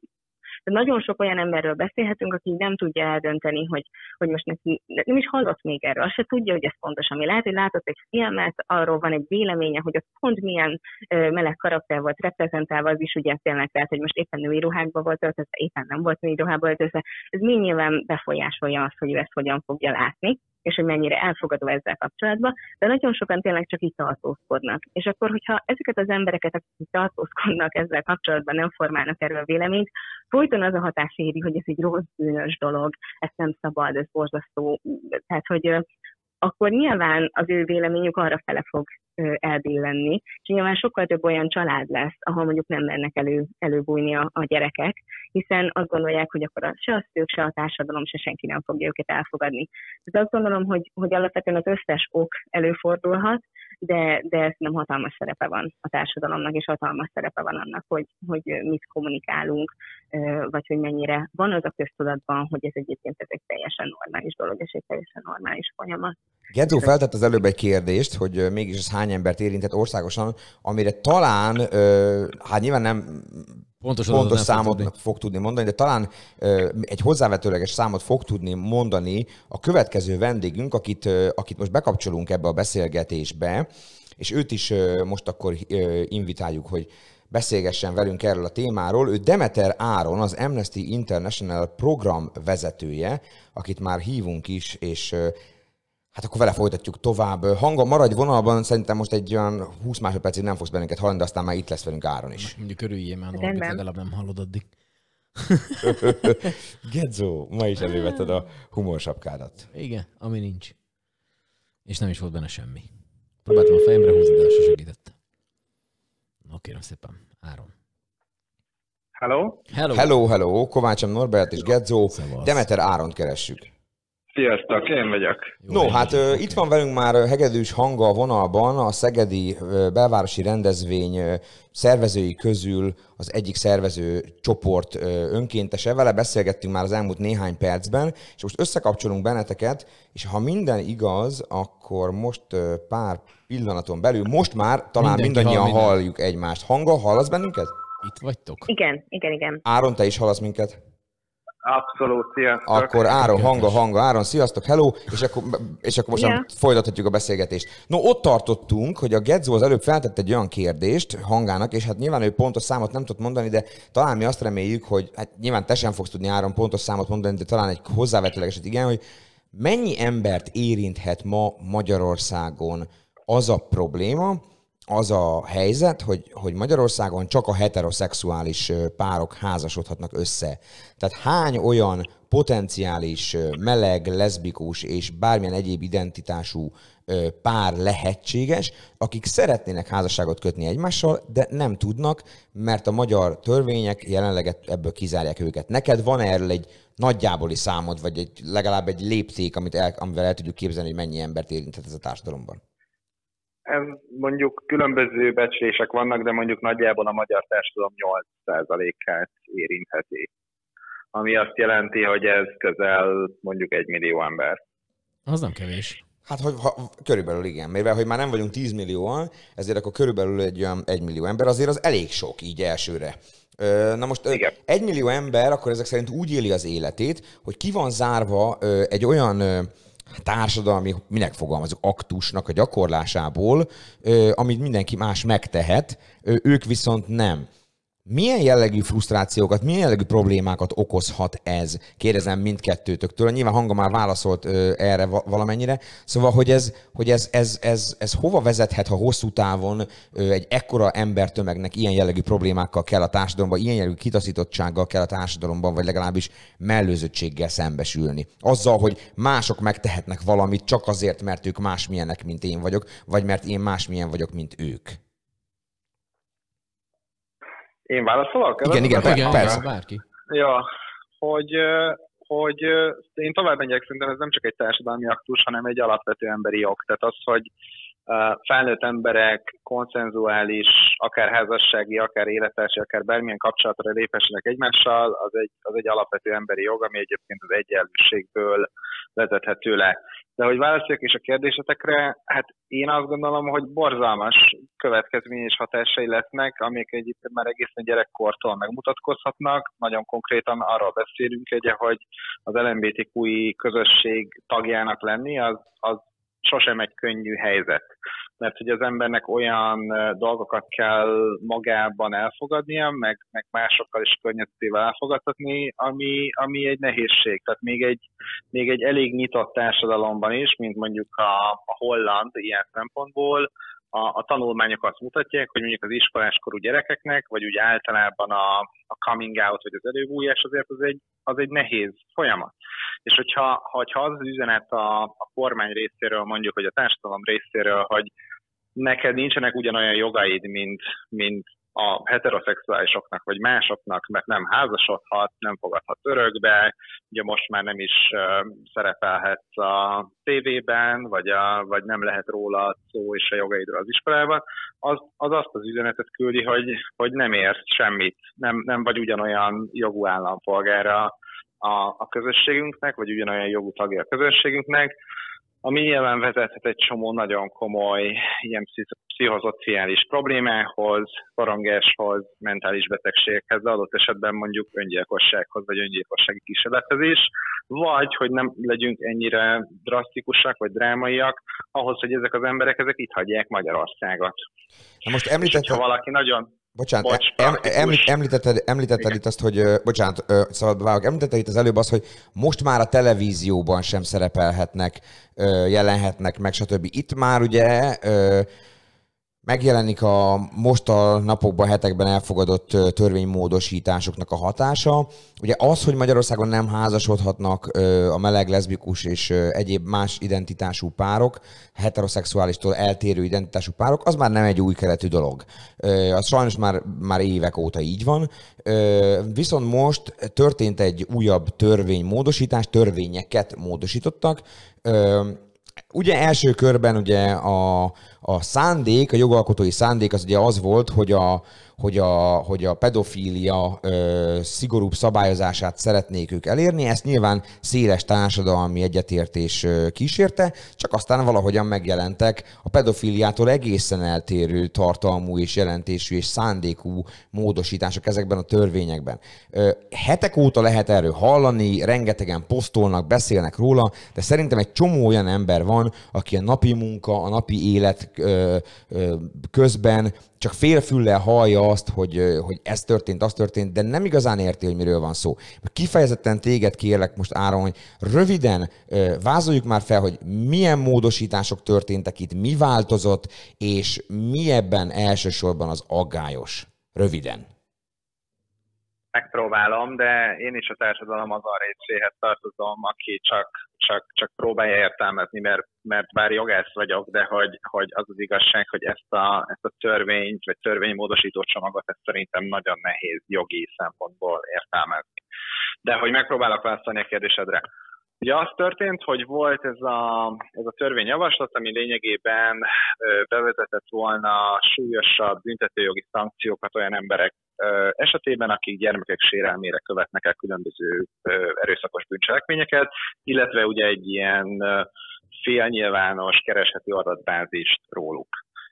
de nagyon sok olyan emberről beszélhetünk, aki nem tudja eldönteni, hogy, hogy most neki nem is hallott még erről, se tudja, hogy ez fontos, ami lehet, hogy látott egy filmet, arról van egy véleménye, hogy ott pont milyen meleg karakter volt reprezentálva, az is ugye tényleg lehet, hogy most éppen női ruhákba volt öltözve, éppen nem volt női ruhába öltözve. Ez mind nyilván befolyásolja azt, hogy ő ezt hogyan fogja látni és hogy mennyire elfogadó ezzel kapcsolatban, de nagyon sokan tényleg csak itt tartózkodnak. És akkor, hogyha ezeket az embereket, akik tartózkodnak ezzel kapcsolatban, nem formálnak erről véleményt, folyton az a hatás éri, hogy ez egy rossz bűnös dolog, ezt nem szabad, ez borzasztó. Tehát, hogy akkor nyilván az ő véleményük arra fele fog elbillenni, és nyilván sokkal több olyan család lesz, ahol mondjuk nem mennek elő, előbújni a, a gyerekek, hiszen azt gondolják, hogy akkor a, se a szők, se a társadalom, se senki nem fogja őket elfogadni. Tehát azt gondolom, hogy, hogy alapvetően az összes ok előfordulhat, de, de nem hatalmas szerepe van a társadalomnak, és hatalmas szerepe van annak, hogy, hogy mit kommunikálunk, vagy hogy mennyire van az a köztudatban, hogy ez egyébként ez egy teljesen normális dolog, és egy teljesen normális folyamat. Gedzó feltett az előbb egy kérdést, hogy mégis ez hány embert érintett országosan, amire talán, hát nyilván nem pontos, pontos számot fog tudni. fog tudni mondani, de talán egy hozzávetőleges számot fog tudni mondani a következő vendégünk, akit, akit most bekapcsolunk ebbe a beszélgetésbe, és őt is most akkor invitáljuk, hogy beszélgessen velünk erről a témáról. Ő Demeter Áron, az Amnesty International program vezetője, akit már hívunk is, és Hát akkor vele folytatjuk tovább. Hangom maradj vonalban, szerintem most egy olyan 20 másodpercig nem fogsz bennünket hallani, de aztán már itt lesz velünk Áron is. Mondjuk örüljél már, Norbit, legalább nem hallod addig. Gedzo, ma is elővetted a humorsapkádat. Igen, ami nincs. És nem is volt benne semmi. Próbáltam a fejemre húzni, de se segített. Na, kérem szépen, Áron. Hello. Hello. Hello, hello. Kovácsom Norbert és Gedzo. Demeter Áront keressük. Sziasztok, én vagyok. Jó, No, hát ö, itt van velünk már hegedűs hanga a vonalban, a Szegedi ö, belvárosi rendezvény ö, szervezői közül az egyik szervező csoport ö, önkéntese. Vele beszélgettünk már az elmúlt néhány percben, és most összekapcsolunk benneteket, és ha minden igaz, akkor most ö, pár pillanaton belül, most már talán Mindenki mindannyian hall mindent. halljuk egymást. Hanga, hallasz bennünket? Itt vagytok? Igen, igen, igen. Áron, te is hallasz minket? Abszolút, sziasztok. Akkor Áron, hanga, hanga, Áron, sziasztok, hello, és akkor, és akkor most yeah. folytathatjuk a beszélgetést. No, ott tartottunk, hogy a Gedzo az előbb feltett egy olyan kérdést hangának, és hát nyilván ő pontos számot nem tudott mondani, de talán mi azt reméljük, hogy hát nyilván te sem fogsz tudni Áron pontos számot mondani, de talán egy hozzávetőlegeset igen, hogy mennyi embert érinthet ma Magyarországon az a probléma, az a helyzet, hogy, hogy Magyarországon csak a heteroszexuális párok házasodhatnak össze. Tehát hány olyan potenciális meleg, leszbikus és bármilyen egyéb identitású pár lehetséges, akik szeretnének házasságot kötni egymással, de nem tudnak, mert a magyar törvények jelenleg ebből kizárják őket. Neked van erről egy nagyjáboli számod, vagy egy, legalább egy lépték, amit el, amivel el tudjuk képzelni, hogy mennyi embert érinthet ez a társadalomban? Ez mondjuk különböző becslések vannak, de mondjuk nagyjából a magyar társadalom 8%-át érintheti. Ami azt jelenti, hogy ez közel mondjuk egy millió ember. Az nem kevés. Hát, hogy, ha, körülbelül igen. Mivel, hogy már nem vagyunk 10 millióan, ezért akkor körülbelül egy olyan 1 millió ember, azért az elég sok így elsőre. Na most Igen. egy millió ember akkor ezek szerint úgy éli az életét, hogy ki van zárva egy olyan társadalmi, minek fogalmazok, aktusnak a gyakorlásából, amit mindenki más megtehet, ők viszont nem. Milyen jellegű frusztrációkat, milyen jellegű problémákat okozhat ez? Kérdezem mindkettőtöktől. Nyilván hanga már válaszolt ö, erre va- valamennyire. Szóval, hogy ez, hogy ez, ez, ez, ez hova vezethet, ha hosszú távon ö, egy ekkora embertömegnek ilyen jellegű problémákkal kell a társadalomban, ilyen jellegű kitaszítottsággal kell a társadalomban, vagy legalábbis mellőzöttséggel szembesülni. Azzal, hogy mások megtehetnek valamit csak azért, mert ők másmilyenek, mint én vagyok, vagy mert én másmilyen vagyok, mint ők. Én válaszolok? Igen, igen, Ez- Igen, persze. bárki. Ja, hogy, hogy én tovább megyek, szerintem ez nem csak egy társadalmi aktus, hanem egy alapvető emberi jog. Tehát az, hogy felnőtt emberek konszenzuális, akár házassági, akár élettársi, akár bármilyen kapcsolatra léphessenek egymással, az egy, az egy alapvető emberi jog, ami egyébként az egyenlőségből vezethető le. De hogy válaszoljak is a kérdésetekre, hát én azt gondolom, hogy borzalmas következmény és hatásai lesznek, amik egyébként már egészen gyerekkortól megmutatkozhatnak. Nagyon konkrétan arról beszélünk, ugye, hogy az LMBTQI közösség tagjának lenni, az, az sosem egy könnyű helyzet. Mert hogy az embernek olyan dolgokat kell magában elfogadnia, meg, meg másokkal is környezetével elfogadtatni, ami, ami egy nehézség. Tehát még egy, még egy elég nyitott társadalomban is, mint mondjuk a, a holland ilyen szempontból, a, a tanulmányok azt mutatják, hogy mondjuk az iskoláskorú gyerekeknek, vagy úgy általában a, a coming out, vagy az előbújás azért az egy, az egy nehéz folyamat. És hogyha, hogyha az az üzenet a, a kormány részéről, mondjuk, hogy a társadalom részéről, hogy neked nincsenek ugyanolyan jogaid, mint, mint a heteroszexuálisoknak, vagy másoknak, mert nem házasodhat, nem fogadhat örökbe, ugye most már nem is uh, szerepelhetsz a tévében, vagy, a, vagy nem lehet róla szó és a jogaidról az iskolában, az, az azt az üzenetet küldi, hogy, hogy nem érsz semmit, nem, nem vagy ugyanolyan jogú állampolgára a, a közösségünknek, vagy ugyanolyan jogú tagja a közösségünknek, ami nyilván vezethet egy csomó nagyon komoly ilyen pszicho- pszichoszociális problémához, korongáshoz, mentális betegségekhez, de adott esetben mondjuk öngyilkossághoz, vagy öngyilkossági kísérlethez is, vagy hogy nem legyünk ennyire drasztikusak, vagy drámaiak, ahhoz, hogy ezek az emberek ezek itt hagyják Magyarországot. Na most És említette... hogyha valaki nagyon Bocsánat, Bocs, em, említetted, említetted Igen. itt azt, hogy, bocsánat, ö, szabad vágok, említetted itt az előbb azt, hogy most már a televízióban sem szerepelhetnek, jelenhetnek meg, stb. Itt már ugye megjelenik a most a napokban, hetekben elfogadott törvénymódosításoknak a hatása. Ugye az, hogy Magyarországon nem házasodhatnak a meleg, leszbikus és egyéb más identitású párok, heteroszexuálistól eltérő identitású párok, az már nem egy új keletű dolog. Az sajnos már, már évek óta így van. Viszont most történt egy újabb törvénymódosítás, törvényeket módosítottak. Ugye első körben ugye a, a szándék, a jogalkotói szándék az ugye az volt, hogy a, hogy a, hogy a pedofília ö, szigorúbb szabályozását szeretnék ők elérni. Ezt nyilván széles társadalmi egyetértés ö, kísérte, csak aztán valahogyan megjelentek a pedofíliától egészen eltérő tartalmú és jelentésű és szándékú módosítások ezekben a törvényekben. Ö, hetek óta lehet erről hallani, rengetegen posztolnak, beszélnek róla, de szerintem egy csomó olyan ember van, aki a napi munka, a napi élet közben csak félfüllel hallja azt, hogy, hogy ez történt, az történt, de nem igazán érti, hogy miről van szó. Kifejezetten téged kérlek most Áron, hogy röviden vázoljuk már fel, hogy milyen módosítások történtek itt, mi változott, és mi ebben elsősorban az aggályos. Röviden. Megpróbálom, de én is a társadalom az a részéhez tartozom, aki csak, csak, csak próbálja értelmezni, mert, mert bár jogász vagyok, de hogy, hogy az az igazság, hogy ezt a, ezt a törvényt, vagy törvénymódosító csomagot, ezt szerintem nagyon nehéz jogi szempontból értelmezni. De hogy megpróbálok válaszolni a kérdésedre. Ugye az történt, hogy volt ez a, ez a törvényjavaslat, ami lényegében bevezetett volna súlyosabb büntetőjogi szankciókat olyan emberek esetében, akik gyermekek sérelmére követnek el különböző erőszakos bűncselekményeket, illetve ugye egy ilyen félnyilvános kereshető adatbázist róluk.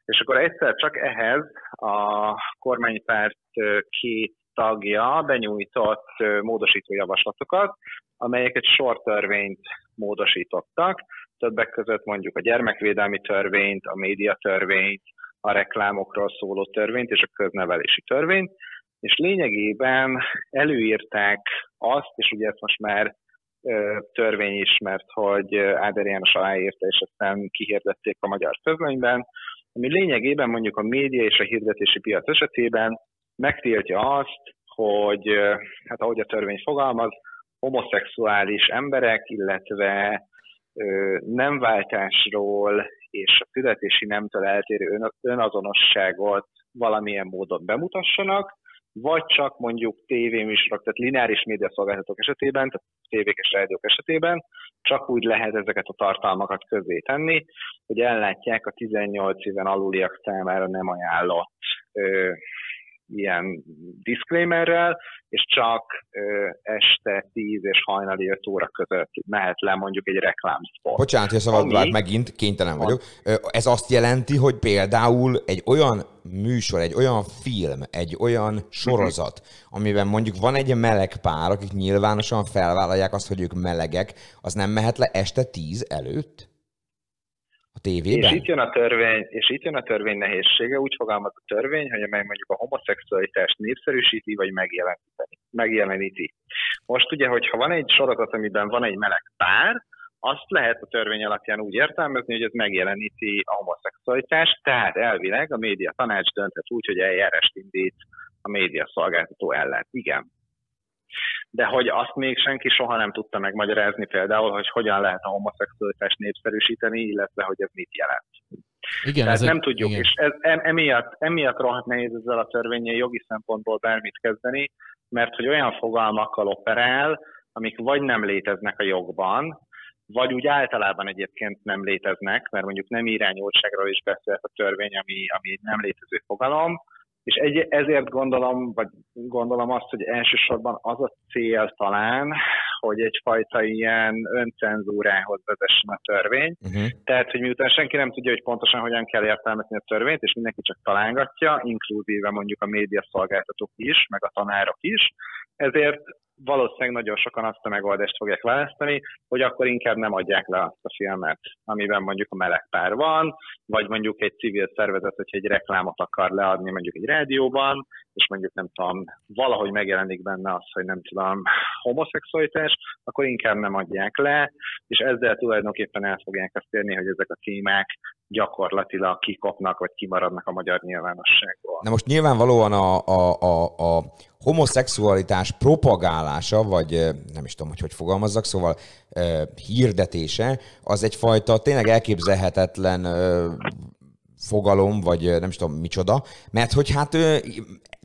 És akkor egyszer csak ehhez a kormánypárt két tagja benyújtott módosító javaslatokat, amelyek egy sor törvényt módosítottak, többek között mondjuk a gyermekvédelmi törvényt, a médiatörvényt, a reklámokról szóló törvényt és a köznevelési törvényt, és lényegében előírták azt, és ugye ezt most már törvény is, mert hogy Áder János aláírta, és aztán kihirdették a magyar közlönyben, ami lényegében mondjuk a média és a hirdetési piac esetében megtiltja azt, hogy, hát ahogy a törvény fogalmaz, homoszexuális emberek, illetve nemváltásról és a születési nemtől eltérő ön, önazonosságot valamilyen módon bemutassanak, vagy csak mondjuk tévéműsorok, tehát lineáris médiaszolgáltatók esetében, tehát tévék és rádiók esetében, csak úgy lehet ezeket a tartalmakat közé tenni, hogy ellátják a 18 éven aluliak számára nem ajánlott ilyen disclaimerrel, és csak ö, este 10 és hajnali 5 óra között mehet le mondjuk egy reklámspot. Bocsánat, hogy a szabad Ami- megint kénytelen vagyok. Ez azt jelenti, hogy például egy olyan műsor, egy olyan film, egy olyan sorozat, amiben mondjuk van egy meleg pár, akik nyilvánosan felvállalják azt, hogy ők melegek, az nem mehet le este 10 előtt? A És tévében? itt, jön a törvény, és itt jön a törvény nehézsége, úgy fogalmaz a törvény, hogy amely mondjuk a homoszexualitást népszerűsíti, vagy megjeleníti. megjeleníti. Most ugye, hogyha van egy sorozat, amiben van egy meleg pár, azt lehet a törvény alapján úgy értelmezni, hogy ez megjeleníti a homoszexualitást, tehát elvileg a média tanács dönthet úgy, hogy eljárást indít a média szolgáltató ellen. Igen. De hogy azt még senki soha nem tudta megmagyarázni például, hogy hogyan lehet a homoszexualitást népszerűsíteni, illetve hogy ez mit jelent. Igen, Tehát ez nem egy- tudjuk, igen. és ez, em, emiatt, emiatt rohadt nehéz ezzel a törvényel jogi szempontból bármit kezdeni, mert hogy olyan fogalmakkal operál, amik vagy nem léteznek a jogban, vagy úgy általában egyébként nem léteznek, mert mondjuk nem irányultságról is beszélt a törvény, ami, ami nem létező fogalom, és egy, ezért gondolom, vagy gondolom azt, hogy elsősorban az a cél talán, hogy egyfajta ilyen öncenzúrához vezessen a törvény, Uh-huh. tehát, hogy miután senki nem tudja, hogy pontosan hogyan kell értelmezni a törvényt, és mindenki csak találgatja, inkluzíve mondjuk a médiaszolgáltatók is, meg a tanárok is, ezért valószínűleg nagyon sokan azt a megoldást fogják választani, hogy akkor inkább nem adják le azt a filmet, amiben mondjuk a meleg pár van, vagy mondjuk egy civil szervezet, hogyha egy reklámot akar leadni mondjuk egy rádióban, és mondjuk nem tudom, valahogy megjelenik benne az, hogy nem tudom, homoszexualitás, akkor inkább nem adják le, és ezzel tulajdonképpen el fogják azt érni, hogy ezek a témák gyakorlatilag kikopnak, vagy kimaradnak a magyar nyilvánosságból. Na most nyilvánvalóan a, a, a, a homoszexualitás propagálása, vagy nem is tudom, hogy hogy fogalmazzak, szóval hirdetése, az egyfajta tényleg elképzelhetetlen fogalom, vagy nem is tudom micsoda, mert hogy hát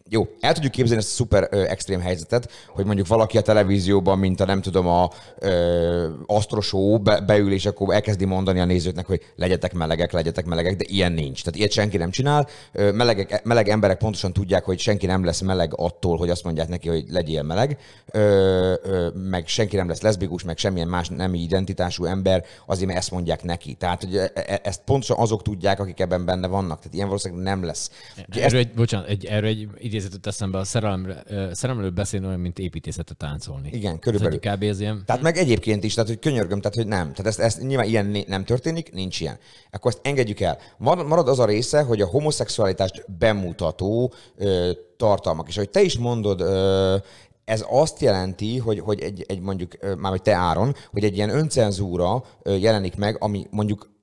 jó, el tudjuk képzelni ezt a szuper ö, extrém helyzetet, hogy mondjuk valaki a televízióban, mint a nem tudom, a ö, astrosó be, beül, és akkor elkezdi mondani a nézőknek, hogy legyetek melegek, legyetek melegek, de ilyen nincs. Tehát ilyet senki nem csinál. Ö, melegek, meleg emberek pontosan tudják, hogy senki nem lesz meleg attól, hogy azt mondják neki, hogy legyél meleg, ö, ö, meg senki nem lesz leszbikus, meg semmilyen más nemi identitású ember, azért, mert ezt mondják neki. Tehát, hogy e- e- ezt pontosan azok tudják, akik ebben benne vannak. Tehát ilyen valószínűleg nem lesz. Úgyhogy Erről egy, bocsánat, egy, erről egy idézetet eszembe, a szerelemre, szerelemről beszélni olyan, mint építészetet táncolni. Igen, körülbelül. Ez kb. ez ilyen. Tehát meg egyébként is, tehát hogy könyörgöm, tehát hogy nem. Tehát ezt, ezt nyilván ilyen nem történik, nincs ilyen. Akkor ezt engedjük el. Mar- Marad az a része, hogy a homoszexualitást bemutató ö, tartalmak. És ahogy te is mondod, ö, ez azt jelenti, hogy, hogy egy, egy mondjuk, már hogy te Áron, hogy egy ilyen öncenzúra jelenik meg, ami mondjuk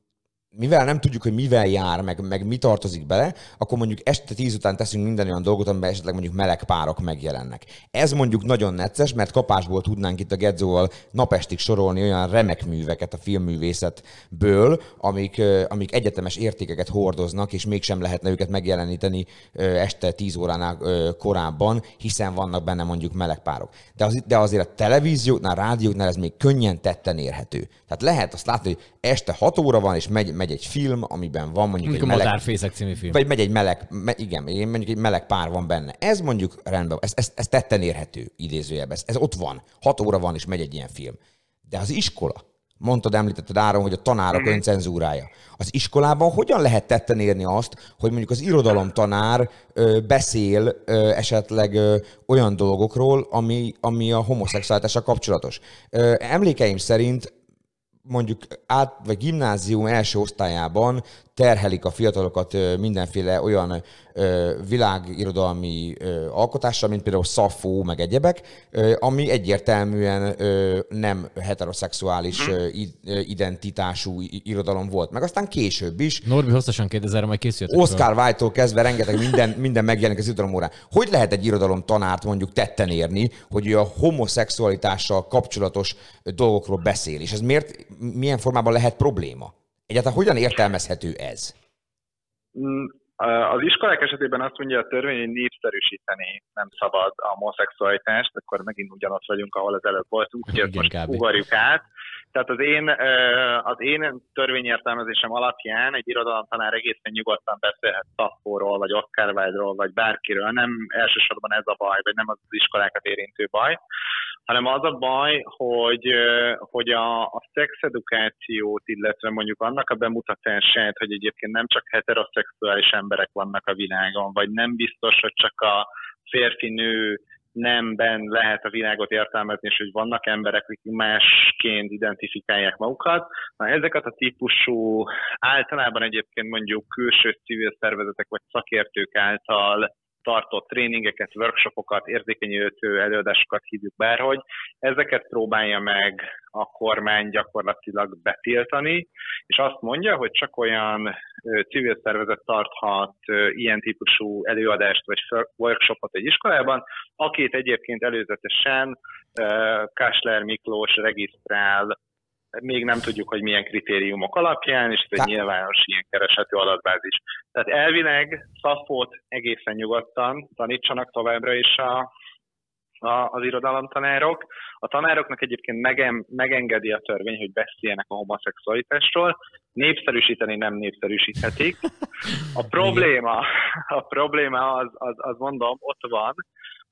mivel nem tudjuk, hogy mivel jár, meg, meg mi tartozik bele, akkor mondjuk este tíz után teszünk minden olyan dolgot, amiben esetleg mondjuk meleg párok megjelennek. Ez mondjuk nagyon necces, mert kapásból tudnánk itt a Gedzóval napestig sorolni olyan remek műveket a filmművészetből, amik, amik egyetemes értékeket hordoznak, és mégsem lehetne őket megjeleníteni este 10 óránál korábban, hiszen vannak benne mondjuk meleg párok. De, az, de azért a televízióknál, rádióknál ez még könnyen tetten érhető. Tehát lehet azt látni, hogy este 6 óra van, és megy, megy egy film, amiben van mondjuk Mondjuk egy meleg... Madárfészek című film. Vagy megy egy meleg, me, igen, mondjuk egy meleg pár van benne. Ez mondjuk rendben, ez, ez, ez tetten érhető idézőjelben. Ez, ez ott van. 6 óra van, és megy egy ilyen film. De az iskola, mondtad, említetted Áron, hogy a tanárok öncenzúrája. Az iskolában hogyan lehet tetten érni azt, hogy mondjuk az irodalomtanár ö, beszél ö, esetleg ö, olyan dolgokról, ami, ami a homoszexualitással kapcsolatos. Ö, emlékeim szerint mondjuk át, vagy gimnázium első osztályában terhelik a fiatalokat mindenféle olyan világirodalmi alkotással, mint például Szafó, meg egyebek, ami egyértelműen nem heteroszexuális ö, identitású irodalom volt. Meg aztán később is, Norbi hosszasan kérdez erre, majd készüljetek. Oscar Wilde-tól kezdve rengeteg minden, minden megjelenik az irodalomórán. Hogy lehet egy irodalom tanárt mondjuk tetten érni, hogy ő a homoszexualitással kapcsolatos dolgokról beszél? És ez miért, milyen formában lehet probléma? Egyáltalán hogyan értelmezhető ez? Mm, Az iskolák esetében azt mondja a törvény, hogy népszerűsíteni nem szabad a homoszexualitást, akkor megint ugyanott vagyunk, ahol az előbb voltunk, úgyhogy ezt most ugorjuk át. Tehát az én, az én törvényértelmezésem alapján egy irodalomtanár egészen nyugodtan beszélhet Szaffóról, vagy Oscar Wilde-ról, vagy bárkiről. Nem elsősorban ez a baj, vagy nem az iskolákat érintő baj, hanem az a baj, hogy, hogy a, a szexedukációt, illetve mondjuk annak a bemutatását, hogy egyébként nem csak heteroszexuális emberek vannak a világon, vagy nem biztos, hogy csak a férfi-nő nemben lehet a világot értelmezni, és hogy vannak emberek, akik másként identifikálják magukat. Na, ezeket a típusú, általában egyébként mondjuk külső civil szervezetek vagy szakértők által tartott tréningeket, workshopokat, érzékenyítő előadásokat hívjuk bárhogy. Ezeket próbálja meg a kormány gyakorlatilag betiltani, és azt mondja, hogy csak olyan civil szervezet tarthat ilyen típusú előadást vagy workshopot egy iskolában, akit egyébként előzetesen Kásler Miklós regisztrál, még nem tudjuk, hogy milyen kritériumok alapján, és ez egy nyilvános ilyen kereshető adatbázis. Tehát elvileg szafót egészen nyugodtan tanítsanak továbbra is a, a, az irodalomtanárok. A tanároknak egyébként megem, megengedi a törvény, hogy beszéljenek a homoszexualitásról. Népszerűsíteni nem népszerűsíthetik. A probléma, a probléma az, az, az mondom, ott van,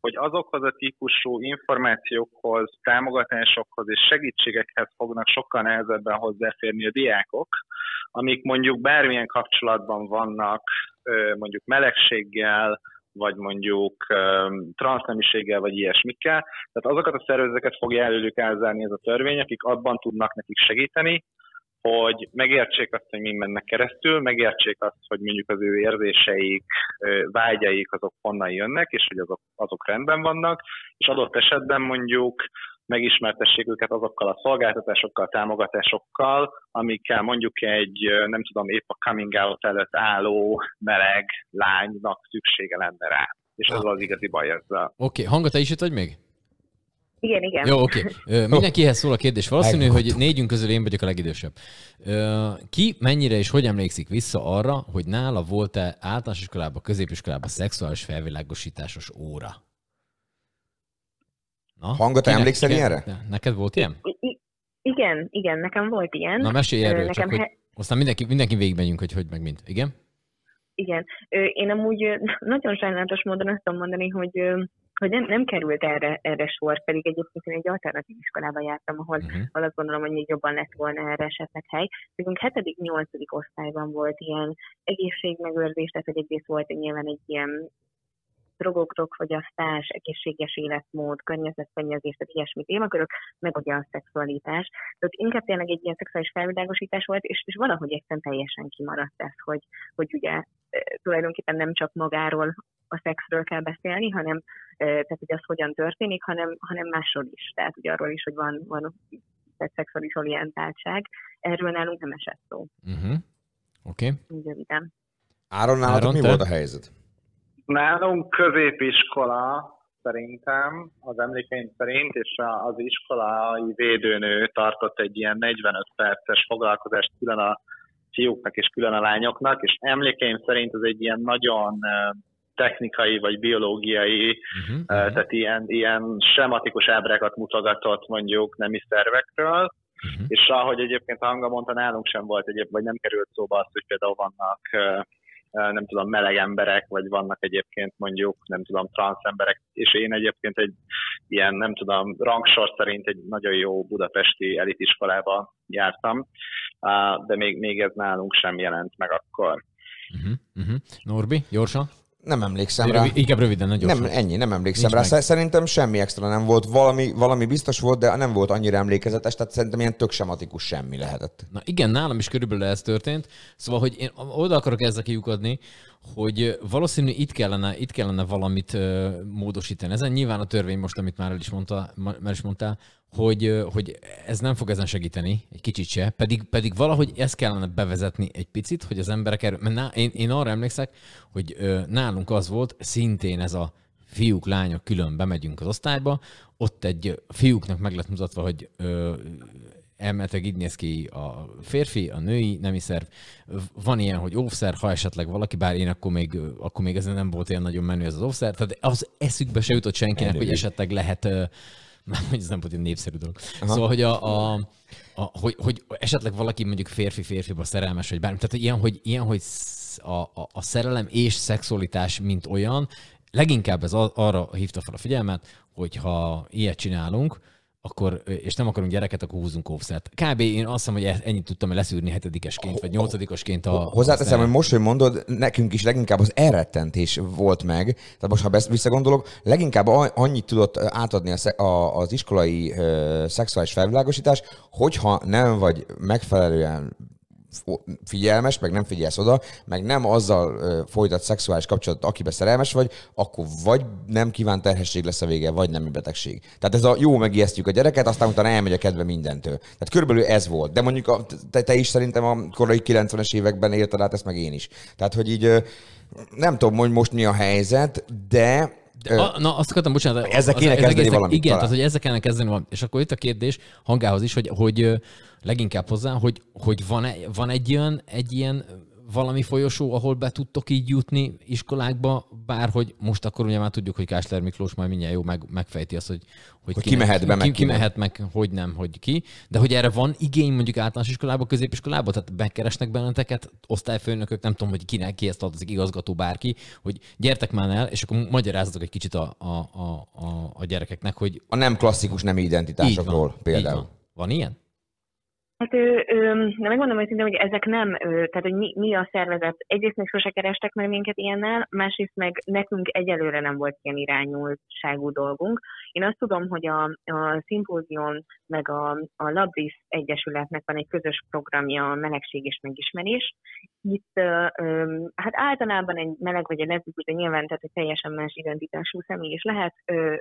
hogy azokhoz a típusú információkhoz, támogatásokhoz és segítségekhez fognak sokkal nehezebben hozzáférni a diákok, amik mondjuk bármilyen kapcsolatban vannak mondjuk melegséggel, vagy mondjuk um, transzneműséggel, vagy ilyesmikkel. Tehát azokat a szervezeteket fogja előlük elzárni ez a törvény, akik abban tudnak nekik segíteni, hogy megértsék azt, hogy mi mennek keresztül, megértsék azt, hogy mondjuk az ő érzéseik, vágyaik azok honnan jönnek, és hogy azok, azok rendben vannak, és adott esetben mondjuk megismertessék őket azokkal a szolgáltatásokkal, támogatásokkal, amikkel mondjuk egy, nem tudom, épp a coming out előtt álló meleg lánynak szüksége lenne rá. És ez az igazi baj ezzel. Oké, okay. hanga, te is itt vagy még? Igen, igen. Jó, oké. Okay. Mindenkihez szól a kérdés. Valószínű, hogy négyünk közül én vagyok a legidősebb. Ki mennyire és hogy emlékszik vissza arra, hogy nála volt-e általános iskolában, középiskolában szexuális felvilágosításos óra? Na, Hanga, te kinek- emlékszel ki- ilyenre? Neked volt ilyen? I- igen, igen, nekem volt ilyen. Na mesélj erről, Ö, csak hogy he- aztán mindenki, mindenki végigmegyünk, hogy hogy meg mint. Igen? Igen. Én amúgy nagyon sajnálatos módon azt tudom mondani, hogy, hogy nem, nem került erre, erre sor, pedig egyébként én egy alternatív iskolába jártam, ahol, Uh-huh. ahol azt gondolom, hogy még jobban lett volna erre esetleg hely. Nekünk 7.-8. osztályban volt ilyen egészségmegőrzés, tehát hogy egyrészt volt egy nyilván egy ilyen drogokról fogyasztás, egészséges életmód, környezetszennyezés, tehát ilyesmi témakörök, meg ugye a szexualitás. Tehát inkább tényleg egy ilyen szexuális felvilágosítás volt, és, és valahogy egyszerűen teljesen kimaradt ez, hogy, hogy ugye tulajdonképpen nem csak magáról a szexről kell beszélni, hanem tehát, hogy az hogyan történik, hanem, hanem másról is. Tehát ugye arról is, hogy van, van tehát szexuális orientáltság. Erről nálunk nem esett szó, Uh-huh. Oké. Okay. úgy röviden. Áron, nálatok Áron, mi te? volt a helyzet? Nálunk középiskola szerintem, az emlékeim szerint, és az iskolai védőnő tartott egy ilyen 45 perces foglalkozást külön a fiúknak és külön a lányoknak, és emlékeim szerint ez egy ilyen nagyon technikai vagy biológiai, Uh-huh. uh tehát ilyen, ilyen sematikus ábrákat mutogatott mondjuk nemi szervekről, Uh-huh. és ahogy egyébként a hanga mondta, nálunk sem volt egyébként, vagy nem került szóba az, hogy például vannak nem tudom, meleg emberek, vagy vannak egyébként mondjuk, nem tudom, transz emberek, és én egyébként egy ilyen, nem tudom, rangsor szerint egy nagyon jó budapesti elitiskolába jártam, de még, még ez nálunk sem jelent meg akkor. Uh-huh. Uh-huh. Norbi, gyorsan? Nem emlékszem rá. Rövid, inkább röviden, nagyon Nem, ennyi, nem emlékszem Nincs rá. Meg. Szerintem semmi extra nem volt. Valami, valami biztos volt, de nem volt annyira emlékezetes, tehát szerintem ilyen tök sematikus semmi lehetett. Na igen, nálam is körülbelül ez történt. Szóval, hogy én oda akarok ezzel kiukadni, hogy valószínű itt kellene, itt kellene valamit ö, módosítani. Ezen nyilván a törvény most, amit már el is, mondta, már is mondtál, hogy, hogy ez nem fog ezen segíteni, egy kicsit se, pedig, pedig valahogy ezt kellene bevezetni egy picit, hogy az emberek erről, mert ná, én, én arra emlékszek, hogy nálunk az volt, szintén ez a fiúk, lányok külön bemegyünk az osztályba, ott egy fiúknak meg lett mutatva, hogy ö, elméletileg így néz ki a férfi, a női nemi szerv. Van ilyen, hogy óvszer, ha esetleg valaki, bár én akkor még, akkor még ez nem volt ilyen nagyon menő ez az óvszer, tehát az eszükbe se jutott senkinek, hogy esetleg lehet, hogy ez nem volt egy népszerű dolog. Aha. Szóval, hogy, a, a, a, hogy, hogy esetleg valaki mondjuk férfi-férfiba szerelmes, vagy bármi, tehát ilyen, hogy, ilyen, hogy a, a, a szerelem és szexualitás, mint olyan, leginkább ez arra hívta fel a figyelmet, hogy ha ilyet csinálunk, akkor, és nem akarunk gyereket, akkor húzunk óvszert. Kb. én azt hiszem, hogy e- ennyit tudtam leszűrni hetedikesként, vagy nyolcadikosként a... Hozzáteszem, hogy most, hogy mondod, nekünk is leginkább az elrettentés volt meg. Tehát most, ha visszagondolok, leginkább annyit tudott átadni a, az iskolai ö, szexuális felvilágosítás, hogyha nem vagy megfelelően figyelmes, meg nem figyelsz oda, meg nem azzal folytat szexuális kapcsolatot, akibe szerelmes vagy, akkor vagy nem kíván terhesség lesz a vége, vagy nem betegség. Tehát ez a jó megijesztjük a gyereket, aztán utána elmegy a kedve mindentől. Tehát körülbelül ez volt. De mondjuk a, te, te is szerintem a korai 90-es években élted át ezt meg én is. Tehát, hogy így nem tudom, hogy most mi a helyzet, de De, a, na, azt akartam, bocsánat. Ezzel kéne az kezdeni egésznek- valamit Igen, talán. tehát hogy ezzel kellene kezdeni valamit. És akkor itt a kérdés hangához is, hogy, hogy leginkább hozzá, hogy, hogy van, van egy, olyan, egy ilyen valami folyosó, ahol be tudtok így jutni iskolákba, bárhogy most akkor ugye már tudjuk, hogy Kásler Miklós majd mindjárt jó meg, megfejti azt, hogy, hogy, Hogy ki mehet be, meg ki, ki ki nem. mehet, meg hogy nem, hogy ki. De hogy erre van igény mondjuk általános iskolába, középiskolába, tehát bekeresnek benneteket, osztályfőnökök, nem tudom, hogy kinek, ki ezt tartozik, igazgató, bárki, hogy gyertek már el, és akkor magyarázzatok egy kicsit a, a, a, a, a gyerekeknek, hogy a nem klasszikus nem identitásokról van, például. Van. van ilyen? Hát, ö, ö, de megmondom őszintén, hogy ezek nem, tehát hogy mi, mi a szervezet. Egyrészt még sose kerestek meg minket ilyennel, másrészt meg nekünk egyelőre nem volt ilyen irányultságú dolgunk. Én azt tudom, hogy a, a szimpózion meg a, a Labris Egyesületnek van egy közös programja, a melegség és megismerés. Itt hát általában egy meleg vagy egy leszbikus, de nyilván tehát egy teljesen más identitású személy is lehet,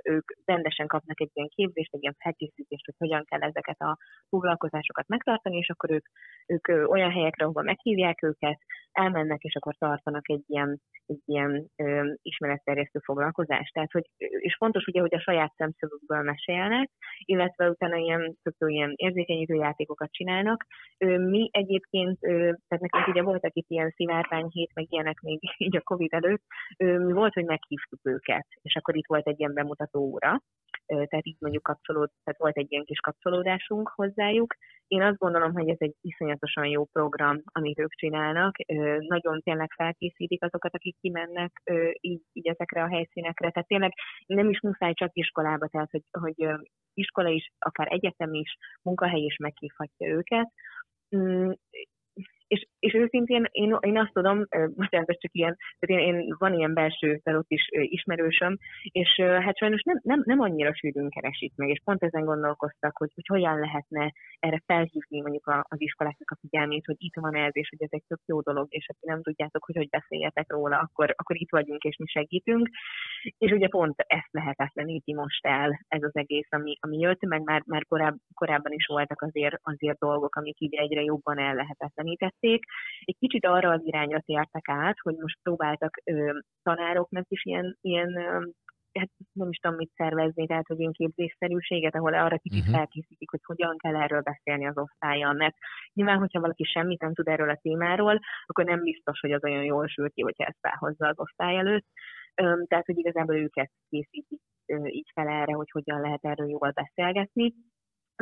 ők rendesen kapnak egy ilyen képzést, egy ilyen felkészítést, hogy hogyan kell ezeket a foglalkozásokat megtartani, és akkor ők, ők olyan helyekre, ahova meghívják őket, elmennek, és akkor tartanak egy ilyen, egy ilyen ö, ismeretterjesztő foglalkozást. Tehát, hogy, és fontos ugye, hogy a saját szemszögükből mesélnek, illetve utána ilyen, jó ilyen érzékenyítő játékokat csinálnak. Ö, mi egyébként, ö, tehát nekünk ugye voltak itt ilyen szivárvány hét, meg ilyenek még így a Covid előtt, ö, mi volt, hogy meghívtuk őket, és akkor itt volt egy ilyen bemutató óra, tehát így mondjuk kapcsolód, tehát volt egy ilyen kis kapcsolódásunk hozzájuk. Én azt gondolom, hogy ez egy iszonyatosan jó program, amit ők csinálnak. Nagyon tényleg felkészítik azokat, akik kimennek így, így ezekre a helyszínekre. Tehát tényleg nem is muszáj csak iskolába, tehát hogy, hogy iskola is, akár egyetem is, munkahely is meghívhatja őket. Mm, és, és őszintén én, én azt tudom, bocsánat, ez csak ilyen, tehát én, én van ilyen belső, tehát ott is ismerősöm, és hát sajnos nem, nem, nem annyira sűrűn keresik meg, és pont ezen gondolkoztak, hogy, hogy hogyan lehetne erre felhívni mondjuk a, az iskoláknak a figyelmét, hogy itt van ez, és hogy ez egy tök jó dolog, és ha ti nem tudjátok, hogy hogy beszéljetek róla, akkor, akkor itt vagyunk, és mi segítünk. És ugye pont ezt lehetetleníti most el ez az egész, ami, ami jött, meg már, már koráb, korábban is voltak azért, azért dolgok, amik így egyre jobban ellehetetlenítették. Egy kicsit arra az irányra tértek át, hogy most próbáltak ö, tanároknak is ilyen, ilyen ö, hát nem is tudom mit szervezni, tehát hogy ilyen képzésszerűséget, ahol arra kicsit uh-huh. felkészítik, hogy hogyan kell erről beszélni az osztályon, mert nyilván, hogyha valaki semmit nem tud erről a témáról, akkor nem biztos, hogy az olyan jól sül ki, hogyha ezt felhozza az osztály előtt. Tehát, hogy igazából őket készítik így fel erre, hogy hogyan lehet erről jól beszélgetni.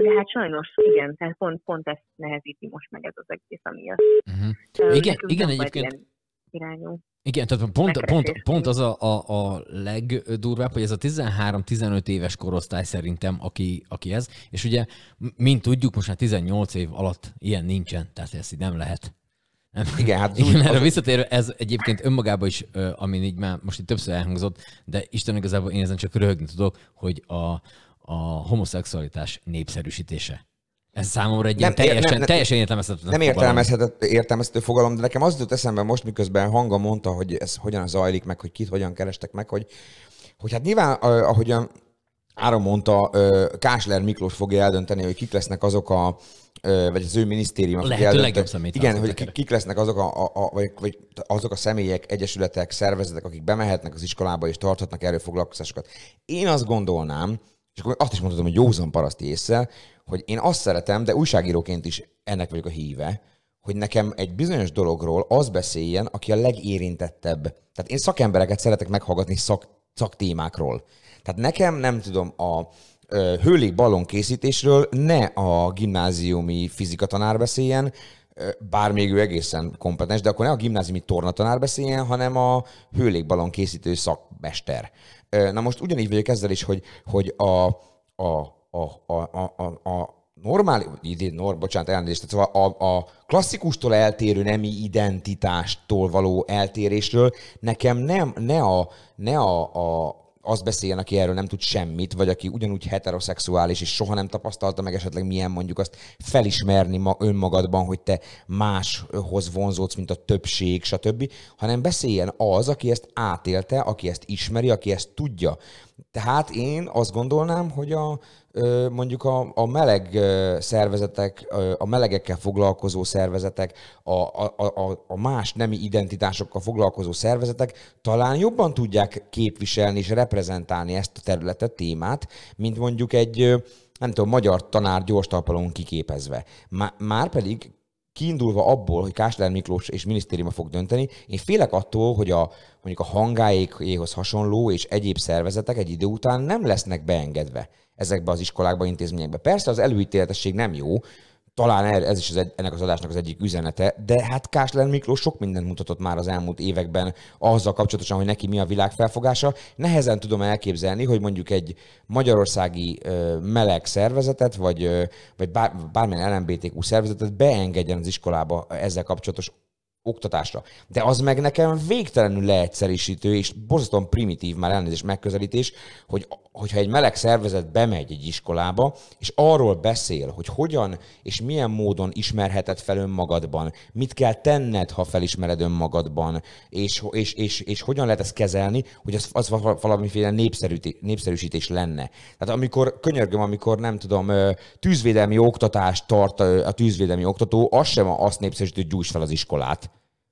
De hát sajnos igen, tehát pont, pont ezt nehezíti most meg ez az egész, ami jött. Uh-huh. Öm, Igen, igen, egyébként- ilyen irányú. Igen, tehát pont, pont, pont az a, a, a legdurvább, hogy ez a 13-15 éves korosztály szerintem, aki, aki ez, és ugye, mint tudjuk, most már 18 év alatt ilyen nincsen, tehát ezt így nem lehet. Nem. Igen, hát Igen, erre visszatérve, ez egyébként önmagában is, ami így már most itt többször elhangzott, de Isten igazából én ezen csak röhögni tudok, hogy a, a homoszexualitás népszerűsítése. Ez számomra egy Nem, teljesen, nem, nem- teljesen értelmezhetetlen Nem értelmezhető, értelmezhető fogalom, de nekem az jutott eszembe most, miközben Hanga mondta, hogy ez hogyan zajlik, meg hogy kit hogyan kerestek meg, hogy, hogy hát nyilván, ahogyan Áron mondta, Kásler Miklós fogja eldönteni, hogy kik lesznek azok a vagy az ő fogja lehető legjobb személyt Igen, hogy kik lesznek azok a, a, a vagy, vagy azok a személyek, egyesületek, szervezetek, akik bemehetnek az iskolába és tarthatnak erről foglalkozásokat. Én azt gondolnám, és akkor azt is mondhatom, hogy józan paraszti észre, hogy én azt szeretem, de újságíróként is ennek vagyok a híve, hogy nekem egy bizonyos dologról az beszéljen, aki a legérintettebb. Tehát én szakembereket szeretek meghallgatni szak, szaktémákról. Tehát nekem, nem tudom, a ö, hőlék ballon készítésről ne a gimnáziumi fizikatanár beszéljen, bár még ő egészen kompetens, de akkor ne a gimnáziumi tornatanár beszéljen, hanem a hőlékballon készítő szakmester. Na most ugyanígy vagyok ezzel is, hogy, hogy a, a, a, a, a, a normál, idén, nor, bocsánat, elnézést, tehát szóval a, a klasszikustól eltérő nemi identitástól való eltérésről nekem nem, ne a, ne a, a azt beszéljen, aki erről nem tud semmit, vagy aki ugyanúgy heteroszexuális, és soha nem tapasztalta meg esetleg milyen mondjuk azt felismerni ma önmagadban, hogy te máshoz vonzódsz, mint a többség, stb., hanem beszéljen az, aki ezt átélte, aki ezt ismeri, aki ezt tudja. Tehát én azt gondolnám, hogy a, mondjuk a, a meleg szervezetek, a melegekkel foglalkozó szervezetek, a, a, a, a más nemi identitásokkal foglalkozó szervezetek talán jobban tudják képviselni és reprezentálni ezt a területet, témát, mint mondjuk egy, nem tudom, magyar tanár gyors talpalon kiképezve. Má- Márpedig kiindulva abból, hogy Kásler Miklós és minisztériuma fog dönteni, én félek attól, hogy a, mondjuk a hangáékhoz hasonló és egyéb szervezetek egy idő után nem lesznek beengedve ezekbe az iskolákba, intézményekbe. Persze az előítéletesség nem jó, talán er- ez is az ennek az adásnak az egyik üzenete, de hát Kásler Miklós sok mindent mutatott már az elmúlt években azzal kapcsolatosan, hogy neki mi a világ felfogása. Nehezen tudom elképzelni, hogy mondjuk egy magyarországi ö, meleg szervezetet, vagy, ö, vagy bár, bármilyen LMBTQ szervezetet beengedjen az iskolába ezzel kapcsolatos oktatásra. De az meg nekem végtelenül leegyszerűsítő és borzasztóan primitív már elnézés megközelítés, hogy, hogyha egy meleg szervezet bemegy egy iskolába, és arról beszél, hogy hogyan és milyen módon ismerheted fel önmagadban, mit kell tenned, ha felismered önmagadban, és, és, és, és hogyan lehet ezt kezelni, hogy az, az valamiféle népszerűsítés lenne. Tehát amikor, könyörgöm, amikor nem tudom, tűzvédelmi oktatást tart a tűzvédelmi oktató, az sem azt népszerűsíti, hogy gyújts fel az iskolát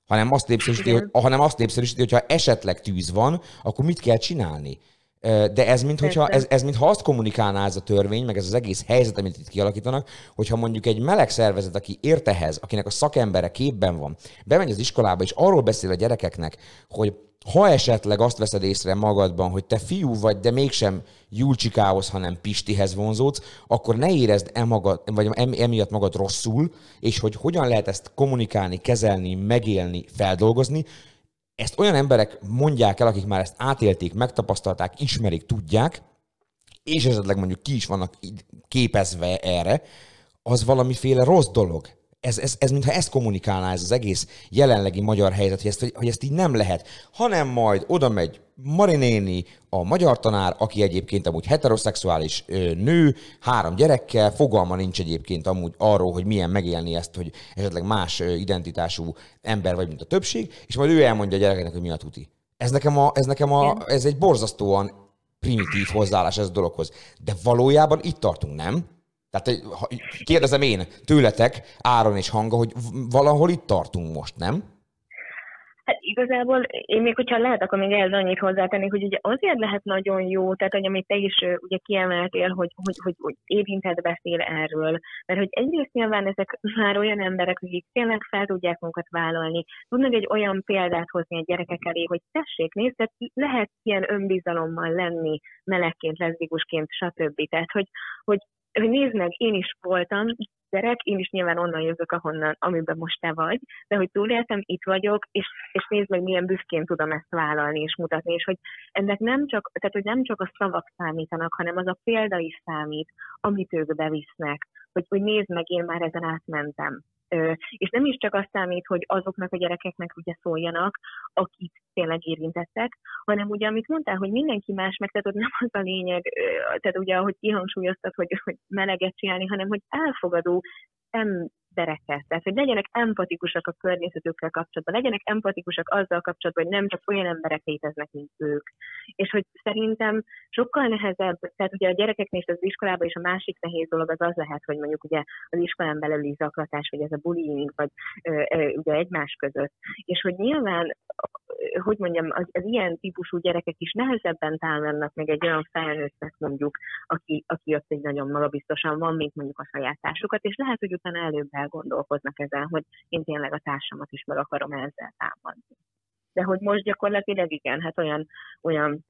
hanem azt népszerűsíti, hogy, hanem azt népszerűsíti, hogyha esetleg tűz van, akkor mit kell csinálni. De ez, mint hogyha, ez, ez mintha azt kommunikálná ez a törvény, meg ez az egész helyzet, amit itt kialakítanak, hogyha mondjuk egy meleg szervezet, aki ért ehhez, akinek a szakembere képben van, bemegy az iskolába, és arról beszél a gyerekeknek, hogy ha esetleg azt veszed észre magadban, hogy te fiú vagy, de mégsem Julcsikához, hanem Pistihez vonzódsz, akkor ne érezd e magad, vagy emiatt magad rosszul, és hogy hogyan lehet ezt kommunikálni, kezelni, megélni, feldolgozni, ezt olyan emberek mondják el, akik már ezt átélték, megtapasztalták, ismerik, tudják, és esetleg mondjuk ki is vannak képezve erre, az valamiféle rossz dolog ez, ez, ez mintha ezt kommunikálná ez az egész jelenlegi magyar helyzet, hogy ezt, hogy ezt így nem lehet, hanem majd oda megy Marinéni, a magyar tanár, aki egyébként amúgy heteroszexuális nő, három gyerekkel, fogalma nincs egyébként amúgy arról, hogy milyen megélni ezt, hogy esetleg más identitású ember vagy, mint a többség, és majd ő elmondja a gyerekeknek, hogy mi a tuti. Ez nekem, a, ez, nekem a, ez egy borzasztóan primitív hozzáállás ez a dologhoz. De valójában itt tartunk, nem? Tehát kérdezem én tőletek, Áron és Hanga, hogy valahol itt tartunk most, nem? Hát igazából én még, hogyha lehet, akkor még ehhez annyit hozzátenni, hogy ugye azért lehet nagyon jó, tehát hogy amit te is ugye kiemeltél, hogy, hogy, hogy, hogy érintett beszél erről, mert hogy egyrészt nyilván ezek már olyan emberek, akik tényleg fel tudják magukat vállalni, tudnak egy olyan példát hozni a gyerekek elé, hogy tessék, nézd, tehát lehet ilyen önbizalommal lenni melegként, leszbikusként, stb. Tehát, hogy, hogy hogy nézd meg, én is voltam gyerek, én is nyilván onnan jövök, ahonnan, amiben most te vagy, de hogy túléltem, itt vagyok, és, és nézd meg, milyen büszkén tudom ezt vállalni és mutatni, és hogy ennek nem csak, tehát hogy nem csak a szavak számítanak, hanem az a példa is számít, amit ők bevisznek, hogy, hogy nézd meg, én már ezen átmentem. És nem is csak azt számít, hogy azoknak a gyerekeknek ugye szóljanak, akik tényleg érintettek, hanem ugye, amit mondtál, hogy mindenki más meg, tehát nem az a lényeg, tehát ugye, ahogy kihangsúlyoztad, hogy, hogy meleget csinálni, hanem hogy elfogadó embereket, tehát hogy legyenek empatikusak a környezetükkel kapcsolatban, legyenek empatikusak azzal kapcsolatban, hogy nem csak olyan emberek léteznek, mint ők. És hogy szerintem sokkal nehezebb, tehát ugye a gyerekeknél és az iskolában is a másik nehéz dolog az az lehet, hogy mondjuk ugye az iskolán belüli zaklatás, vagy ez a bullying, vagy ö, ö, ugye egymás között. És hogy nyilván hogy mondjam, az, az ilyen típusú gyerekek is nehezebben támadnak meg egy olyan felnőttnek mondjuk, aki, aki ott egy nagyon magabiztosan van, mint mondjuk a saját és lehet, hogy utána előbb elgondolkoznak ezen, hogy én tényleg a társamat is meg akarom ezzel támadni. De hogy most gyakorlatilag igen, hát olyan, olyan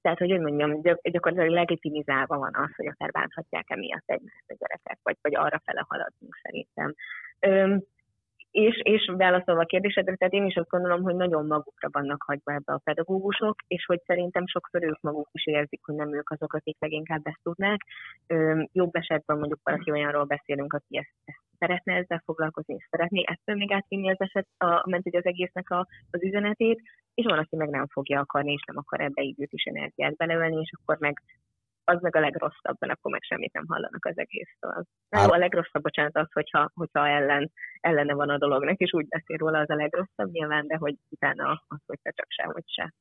tehát, hogy úgy mondjam, gyakorlatilag legitimizálva van az, hogy akár bánthatják emiatt egymást a gyerekek, vagy, vagy arra fele haladunk szerintem. Üm, és, és válaszolva a kérdésedre, tehát én is azt gondolom, hogy nagyon magukra vannak hagyva ebbe a pedagógusok, és hogy szerintem sokszor ők maguk is érzik, hogy nem ők azok, akik leginkább ezt tudnák. Ö, jobb esetben mondjuk valaki olyanról beszélünk, aki ezt, ezt szeretne ezzel foglalkozni, és szeretné ettől még átvinni az eset, a, ment az egésznek a, az üzenetét, és van, aki meg nem fogja akarni, és nem akar ebbe időt is energiát beleölni, és akkor meg az meg a legrosszabb, mert akkor meg semmit nem hallanak az egésztől. Nem, a legrosszabb, bocsánat, az, hogyha, hogyha ellen, ellene van a dolognak, és úgy beszél róla, az a legrosszabb nyilván, de hogy utána az, hogyha csak sehogy se.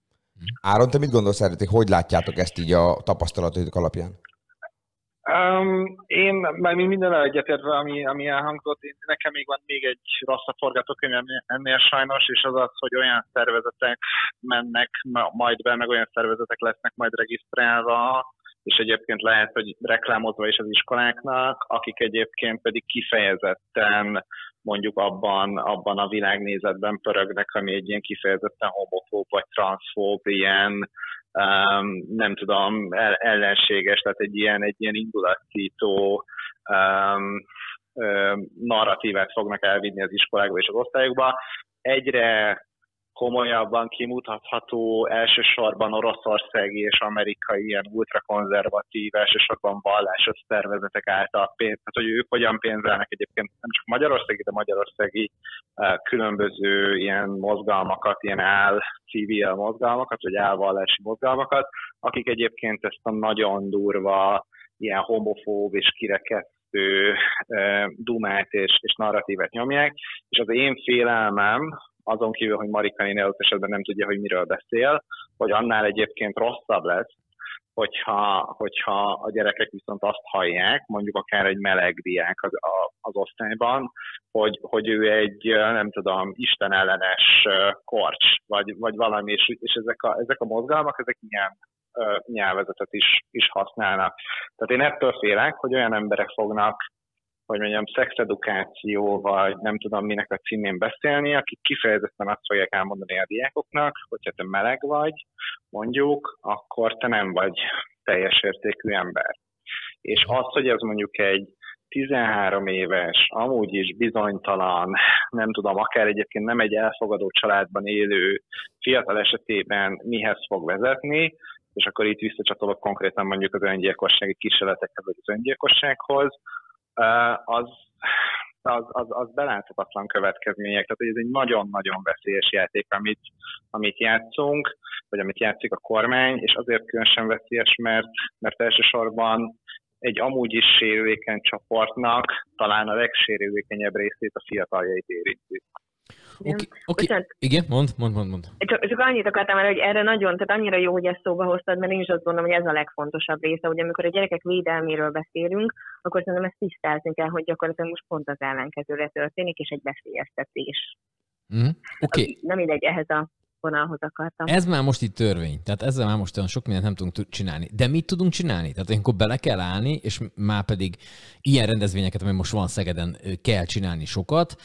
Áron, te mit gondolsz erről, hogy hogy látjátok ezt így a tapasztalatok alapján? Um, én már minden egyetértve, ami, ami elhangzott, én, nekem még van még egy rosszabb forgatókönyv ennél sajnos, és az az, hogy olyan szervezetek mennek majd be, meg olyan szervezetek lesznek majd regisztrálva, és egyébként lehet, hogy reklámozva is az iskoláknak, akik egyébként pedig kifejezetten mondjuk abban, abban a világnézetben pörögnek, ami egy ilyen kifejezetten homofób vagy transzfób, ilyen um, nem tudom, ellenséges, tehát egy ilyen, egy ilyen indulatító um, ö, narratívát fognak elvinni az iskolákba és az osztályokba. Egyre komolyabban kimutatható elsősorban oroszországi és amerikai ilyen ultrakonzervatív, elsősorban vallásos szervezetek által pénz, tehát hogy ők hogyan pénzelnek egyébként nem csak magyarországi, de magyarországi uh, különböző ilyen mozgalmakat, ilyen áll civil mozgalmakat, vagy álvallási mozgalmakat, akik egyébként ezt a nagyon durva, ilyen homofób és kirekesztő uh, dumát és, és narratívet nyomják, és az én félelmem, azon kívül, hogy Marika néni adott esetben nem tudja, hogy miről beszél, hogy annál egyébként rosszabb lesz, hogyha, hogyha a gyerekek viszont azt hallják, mondjuk akár egy meleg diák az, a, az osztályban, hogy, hogy ő egy, nem tudom, Isten ellenes korcs, vagy, vagy valami, és, és ezek, a, ezek a mozgalmak, ezek ilyen nyelvezetet is, is használnak. Tehát én ettől félek, hogy olyan emberek fognak hogy mondjam, szexedukáció, vagy nem tudom minek a címén beszélni, akik kifejezetten azt fogják elmondani a diákoknak, hogyha te meleg vagy, mondjuk, akkor te nem vagy teljes értékű ember. És az, hogy ez mondjuk egy 13 éves, amúgy is bizonytalan, nem tudom, akár egyébként nem egy elfogadó családban élő fiatal esetében mihez fog vezetni, és akkor itt visszacsatolok konkrétan mondjuk az öngyilkossági kísérletekhez, vagy az öngyilkossághoz, az, az, az, az beláthatatlan következmények. Tehát, hogy ez egy nagyon-nagyon veszélyes játék, amit, amit játszunk, vagy amit játszik a kormány, és azért különösen veszélyes, mert, mert elsősorban egy amúgy is sérülékeny csoportnak talán a legsérülékenyebb részét a fiataljait érinti. Okay, okay. igen, mond, mond, mond, mond. Csak, csak annyit akartam el, hogy erre nagyon, tehát annyira jó, hogy ezt szóba hoztad, mert én is azt gondolom, hogy ez a legfontosabb része, hogy amikor a gyerekek védelméről beszélünk, akkor szerintem ezt tisztázni kell, hogy gyakorlatilag most pont az ellenkezőre történik, és egy veszélyeztetés. Mm. Okay. Nem mindegy, ehhez a vonalhoz akartam. Ez már most itt törvény, tehát ezzel már most olyan sok mindent nem tudunk csinálni. De mit tudunk csinálni? Tehát akkor bele kell állni, és már pedig ilyen rendezvényeket, ami most van Szegeden, kell csinálni sokat,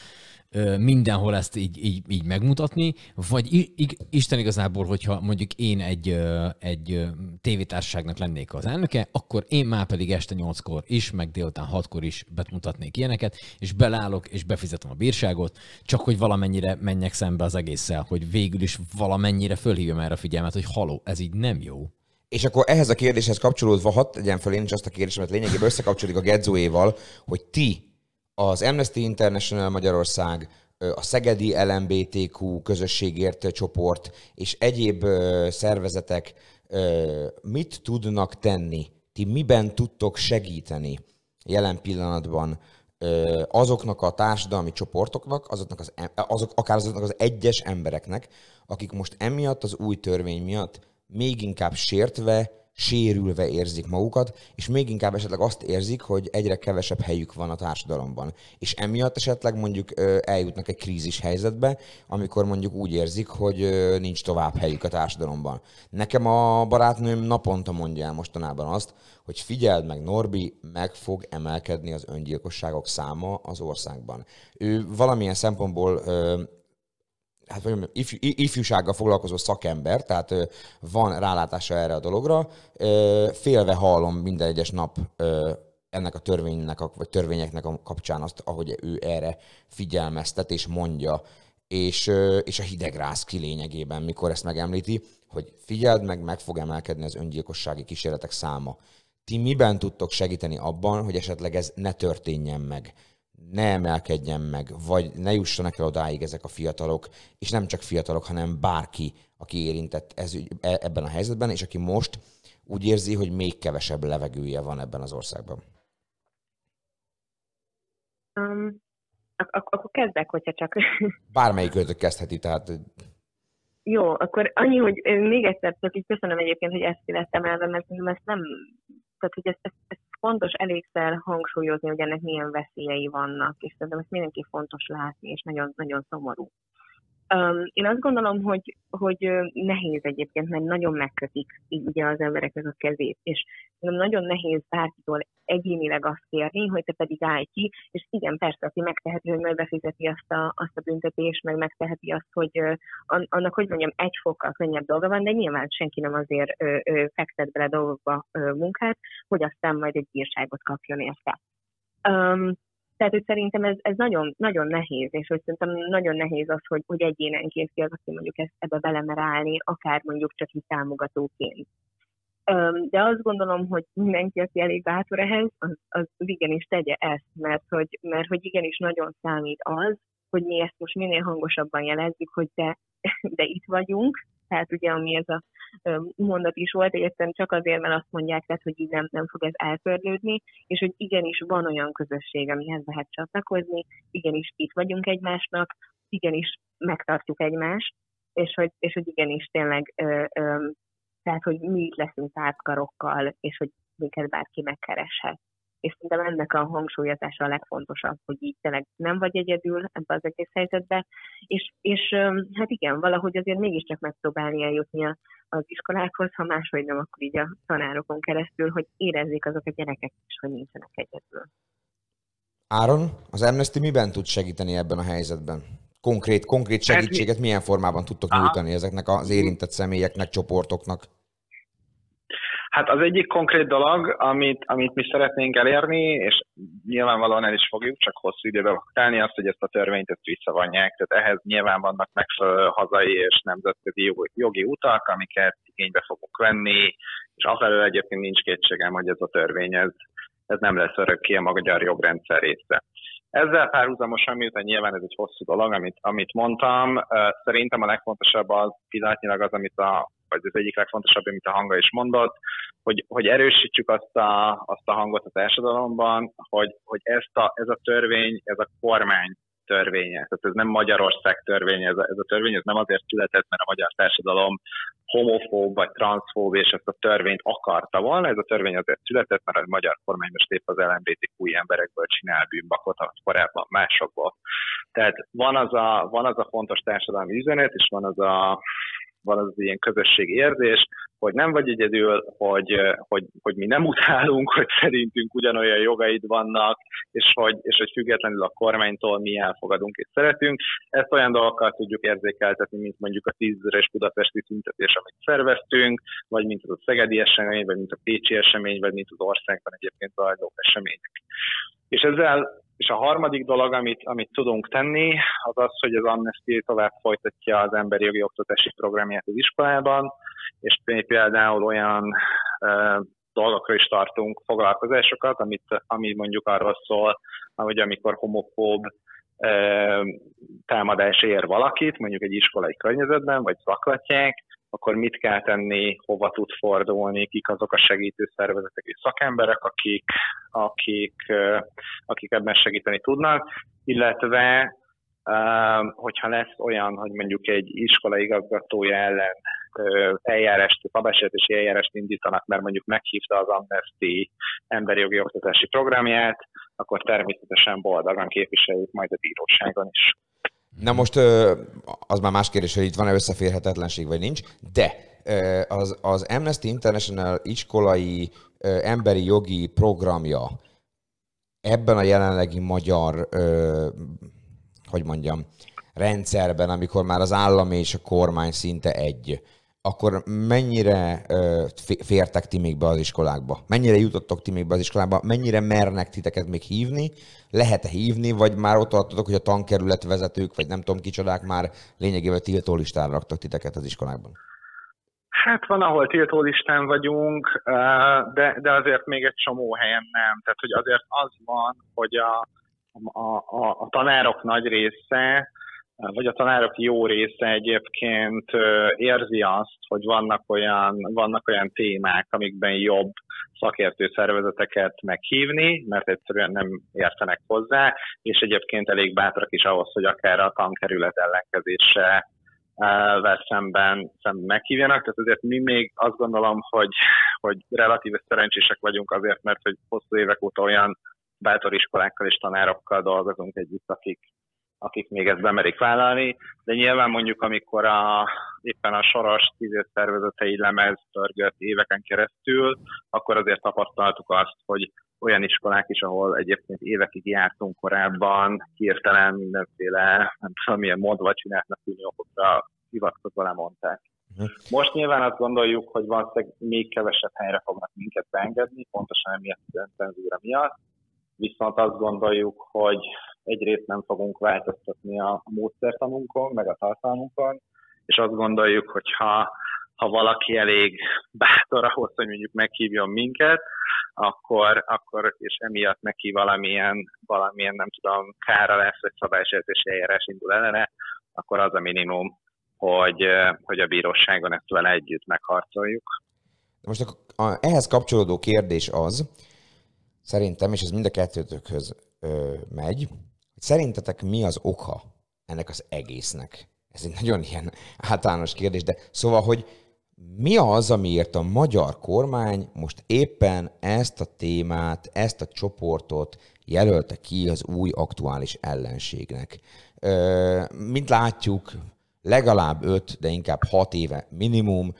mindenhol ezt így, így, így megmutatni, vagy Isten igazából, hogyha mondjuk én egy, egy tévétársaságnak lennék az elnöke, akkor én már pedig este 8-kor is, meg délután 6-kor is bemutatnék ilyeneket, és belállok, és befizetem a bírságot, csak hogy valamennyire menjek szembe az egésszel, hogy végül is valamennyire fölhívjam erre a figyelmet, hogy haló, ez így nem jó. És akkor ehhez a kérdéshez kapcsolódva, hadd tegyen fel én is azt a kérdésemet, lényegében összekapcsolódik a Gedzóéval, hogy ti az Amnesty International Magyarország, a Szegedi LMBTQ közösségért csoport és egyéb szervezetek mit tudnak tenni? Ti miben tudtok segíteni jelen pillanatban azoknak a társadalmi csoportoknak, azoknak az, azok, akár azoknak az egyes embereknek, akik most emiatt az új törvény miatt még inkább sértve, sérülve érzik magukat, és még inkább esetleg azt érzik, hogy egyre kevesebb helyük van a társadalomban. És emiatt esetleg mondjuk eljutnak egy krízis helyzetbe, amikor mondjuk úgy érzik, hogy nincs tovább helyük a társadalomban. Nekem a barátnőm naponta mondja el mostanában azt, hogy figyeld meg, Norbi, meg fog emelkedni az öngyilkosságok száma az országban. Ő valamilyen szempontból hát mondjam, ifjú, ifjúsággal foglalkozó szakember, tehát van rálátása erre a dologra. Félve hallom minden egyes nap ennek a törvénynek, vagy törvényeknek a kapcsán azt, ahogy ő erre figyelmeztet és mondja, és, és a hidegrász ki mikor ezt megemlíti, hogy figyeld meg, meg fog emelkedni az öngyilkossági kísérletek száma. Ti miben tudtok segíteni abban, hogy esetleg ez ne történjen meg? Ne emelkedjen meg, vagy ne jussanak el odáig ezek a fiatalok, és nem csak fiatalok, hanem bárki, aki érintett ez, e, ebben a helyzetben, és aki most úgy érzi, hogy még kevesebb levegője van ebben az országban. Um, ak- akkor kezdek, hogyha csak... Bármelyik őtök kezdheti, tehát... Jó, akkor annyi, hogy még egyszer csak így köszönöm egyébként, hogy ezt illettem el, mert ezt nem tehát hogy ezt, ezt, ezt fontos elégszer hangsúlyozni, hogy ennek milyen veszélyei vannak, és szerintem ezt mindenki fontos látni, és nagyon, nagyon szomorú. Um, én azt gondolom, hogy, hogy nehéz egyébként, mert nagyon megkötik így ugye az embereknek a kezét, és nagyon nehéz bárkitól egyénileg azt kérni, hogy te pedig állj ki, és igen, persze, aki megteheti, hogy majd befizeti azt a, azt a büntetést, meg megteheti azt, hogy uh, annak, hogy mondjam, egy fokkal könnyebb dolga van, de nyilván senki nem azért uh, uh, fektet bele dolgokba munkát, hogy aztán majd egy bírságot kapjon érte. Um, Tehát, hogy szerintem ez, ez nagyon, nagyon nehéz, és hogy szerintem nagyon nehéz az, hogy, hogy egyénenként ki az, aki mondjuk ezt, ebbe belemer állni, akár mondjuk csak így támogatóként. De azt gondolom, hogy mindenki, aki elég bátor ehhez, az, az igenis tegye ezt, mert hogy, mert hogy igenis nagyon számít az, hogy mi ezt most minél hangosabban jelezzük, hogy de, de itt vagyunk, tehát ugye ami ez a mondat is volt, egyszerűen csak azért, mert azt mondják, tehát, hogy így nem, nem fog ez eltörlődni, és hogy igenis van olyan közösség, amihez lehet csatlakozni, igenis itt vagyunk egymásnak, igenis megtartjuk egymást, és hogy, és hogy igenis tényleg, ö, ö, tehát hogy mi itt leszünk pártkarokkal, és hogy minket bárki megkereshet. És szerintem ennek a hangsúlyozása a legfontosabb, hogy így tényleg nem vagy egyedül ebbe az egész helyzetbe, és, és hát igen, valahogy azért mégiscsak megpróbálni eljutni az iskolákhoz, ha máshogy nem, akkor így a tanárokon keresztül, hogy érezzék azok a gyerekek is, hogy nincsenek egyedül. Áron, az Amnesty miben tud segíteni ebben a helyzetben? Konkrét, konkrét Hát segítséget milyen formában tudtok nyújtani ezeknek az érintett személyeknek, csoportoknak? Hát az egyik konkrét dolog, amit, amit mi szeretnénk elérni, és nyilvánvalóan el is fogjuk, csak hosszú időbe fog telni, azt, hogy ezt a törvényt ezt visszavonják. Tehát ehhez nyilván vannak megfelelő hazai és nemzetközi jogi, utak, amiket igénybe fogunk venni, és afelől egyébként nincs kétségem, hogy ez a törvény ez, ez nem lesz örökké a magyar jogrendszer része. Ezzel párhuzamosan, miután nyilván ez egy hosszú dolog, amit, amit mondtam, szerintem a legfontosabb az pillanatnyilag az, amit a, vagy az egyik legfontosabb, amit a hanga is mondott, hogy, hogy erősítsük azt a, azt a hangot a társadalomban, hogy, hogy ezt a, ez a törvény, ez a kormány törvénye. Tehát ez nem Magyarország törvénye, ez a, ez a törvény ez nem azért született, mert a magyar társadalom homofób vagy transzfób, és ezt a törvényt akarta volna. Ez a törvény azért született, mert a magyar kormány most épp az LMBTQ emberekből csinál bűnbakot, amit korábban másokból. Tehát van az a, van az a fontos társadalmi üzenet, és van az a van az ilyen közösségi érzés, hogy nem vagy egyedül, hogy, hogy, hogy mi nem utálunk, hogy szerintünk ugyanolyan jogaid vannak, és hogy, és hogy függetlenül a kormánytól mi elfogadunk és szeretünk. Ezt olyan dolgokkal tudjuk érzékeltetni, mint mondjuk a tízezeres budapesti tüntetés, amit szerveztünk, vagy mint az a szegedi esemény, vagy mint a pécsi esemény, vagy mint az országban egyébként zajló események. És ezzel és a harmadik dolog, amit, amit tudunk tenni, az az, hogy az Amnesty tovább folytatja az emberi jogi oktatási programját az iskolában, és például olyan uh, dolgokra is tartunk foglalkozásokat, amit, ami mondjuk arról szól, hogy amikor homofób uh, támadás ér valakit, mondjuk egy iskolai környezetben, vagy zaklatják, akkor mit kell tenni, hova tud fordulni, kik azok a segítő szervezetek és szakemberek, akik, akik, akik ebben segíteni tudnak, illetve hogyha lesz olyan, hogy mondjuk egy iskola igazgatója ellen eljárást, szabálysértési eljárást indítanak, mert mondjuk meghívta az Amnesty emberi jogi oktatási programját, akkor természetesen boldogan képviseljük majd a bíróságon is. Na most az már más kérdés, hogy itt van-e összeférhetetlenség, vagy nincs, de az, az Amnesty International iskolai emberi jogi programja ebben a jelenlegi magyar, hogy mondjam, rendszerben, amikor már az állam és a kormány szinte egy, akkor mennyire fértek ti még be az iskolákba? Mennyire jutottok ti még be az iskolába? Mennyire mernek titeket még hívni? Lehet-e hívni, vagy már ott tartotok, hogy a tankerület vezetők, vagy nem tudom kicsodák már lényegében tiltó listára raktak titeket az iskolákban? Hát van, ahol tiltó listán vagyunk, de, de azért még egy csomó helyen nem. Tehát, hogy azért az van, hogy a, a, a, a tanárok nagy része, vagy a tanárok jó része egyébként érzi azt, hogy vannak olyan, vannak olyan témák, amikben jobb szakértő szervezeteket meghívni, mert egyszerűen nem értenek hozzá, és egyébként elég bátrak is ahhoz, hogy akár a tankerület ellenkezése vel szemben, szemben meghívjanak. Tehát azért mi még azt gondolom, hogy, hogy relatíve szerencsések vagyunk azért, mert hogy hosszú évek óta olyan bátor iskolákkal és tanárokkal dolgozunk együtt, akik, akik még ezt bemerik vállalni, de nyilván mondjuk, amikor a, éppen a soros civil szervezetei lemez törgött éveken keresztül, akkor azért tapasztaltuk azt, hogy olyan iskolák is, ahol egyébként évekig jártunk korábban, hirtelen mindenféle, nem tudom, milyen modva csináltnak tűnő okokra hivatkozva lemondták. Most nyilván azt gondoljuk, hogy valószínűleg még kevesebb helyre fognak minket beengedni, pontosan emiatt a cenzúra miatt, viszont azt gondoljuk, hogy egyrészt nem fogunk változtatni a módszertanunkon, meg a tartalmunkon, és azt gondoljuk, hogy ha, ha valaki elég bátor ahhoz, hogy mondjuk meghívjon minket, akkor, akkor és emiatt neki valamilyen, valamilyen, nem tudom, kára lesz, vagy szabálysértési eljárás indul ellene, akkor az a minimum, hogy, hogy a bíróságon ezt vele együtt megharcoljuk. Most a, a, ehhez kapcsolódó kérdés az, szerintem, és ez mind a kettőtökhöz ö, megy, szerintetek mi az oka ennek az egésznek? Ez egy nagyon ilyen általános kérdés, de szóval, hogy mi az, amiért a magyar kormány most éppen ezt a témát, ezt a csoportot jelölte ki az új aktuális ellenségnek? Mint látjuk, legalább öt, de inkább hat éve minimum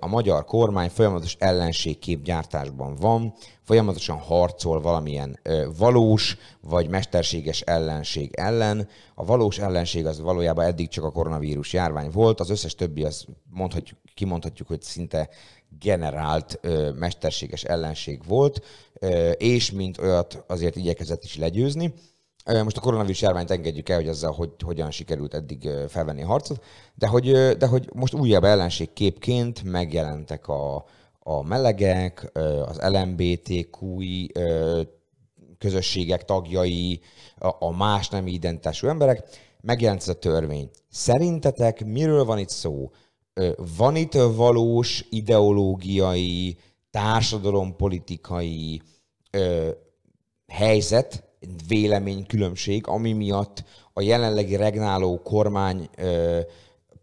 a magyar kormány folyamatos ellenségképgyártásban van, folyamatosan harcol valamilyen valós vagy mesterséges ellenség ellen. A valós ellenség az valójában eddig csak a koronavírus járvány volt, az összes többi az mondhatjuk, kimondhatjuk, hogy szinte generált mesterséges ellenség volt, és mint olyat azért igyekezett is legyőzni. Most a koronavírus járványt engedjük el, hogy ezzel hogy, hogyan sikerült eddig felvenni a harcot, de hogy, de hogy most újabb ellenségképként megjelentek a, a melegek, az LMBTQI közösségek tagjai, a más nem identitású emberek, megjelent ez a törvény. Szerintetek miről van itt szó? Van itt valós ideológiai, társadalompolitikai helyzet, véleménykülönbség, ami miatt a jelenlegi regnáló kormány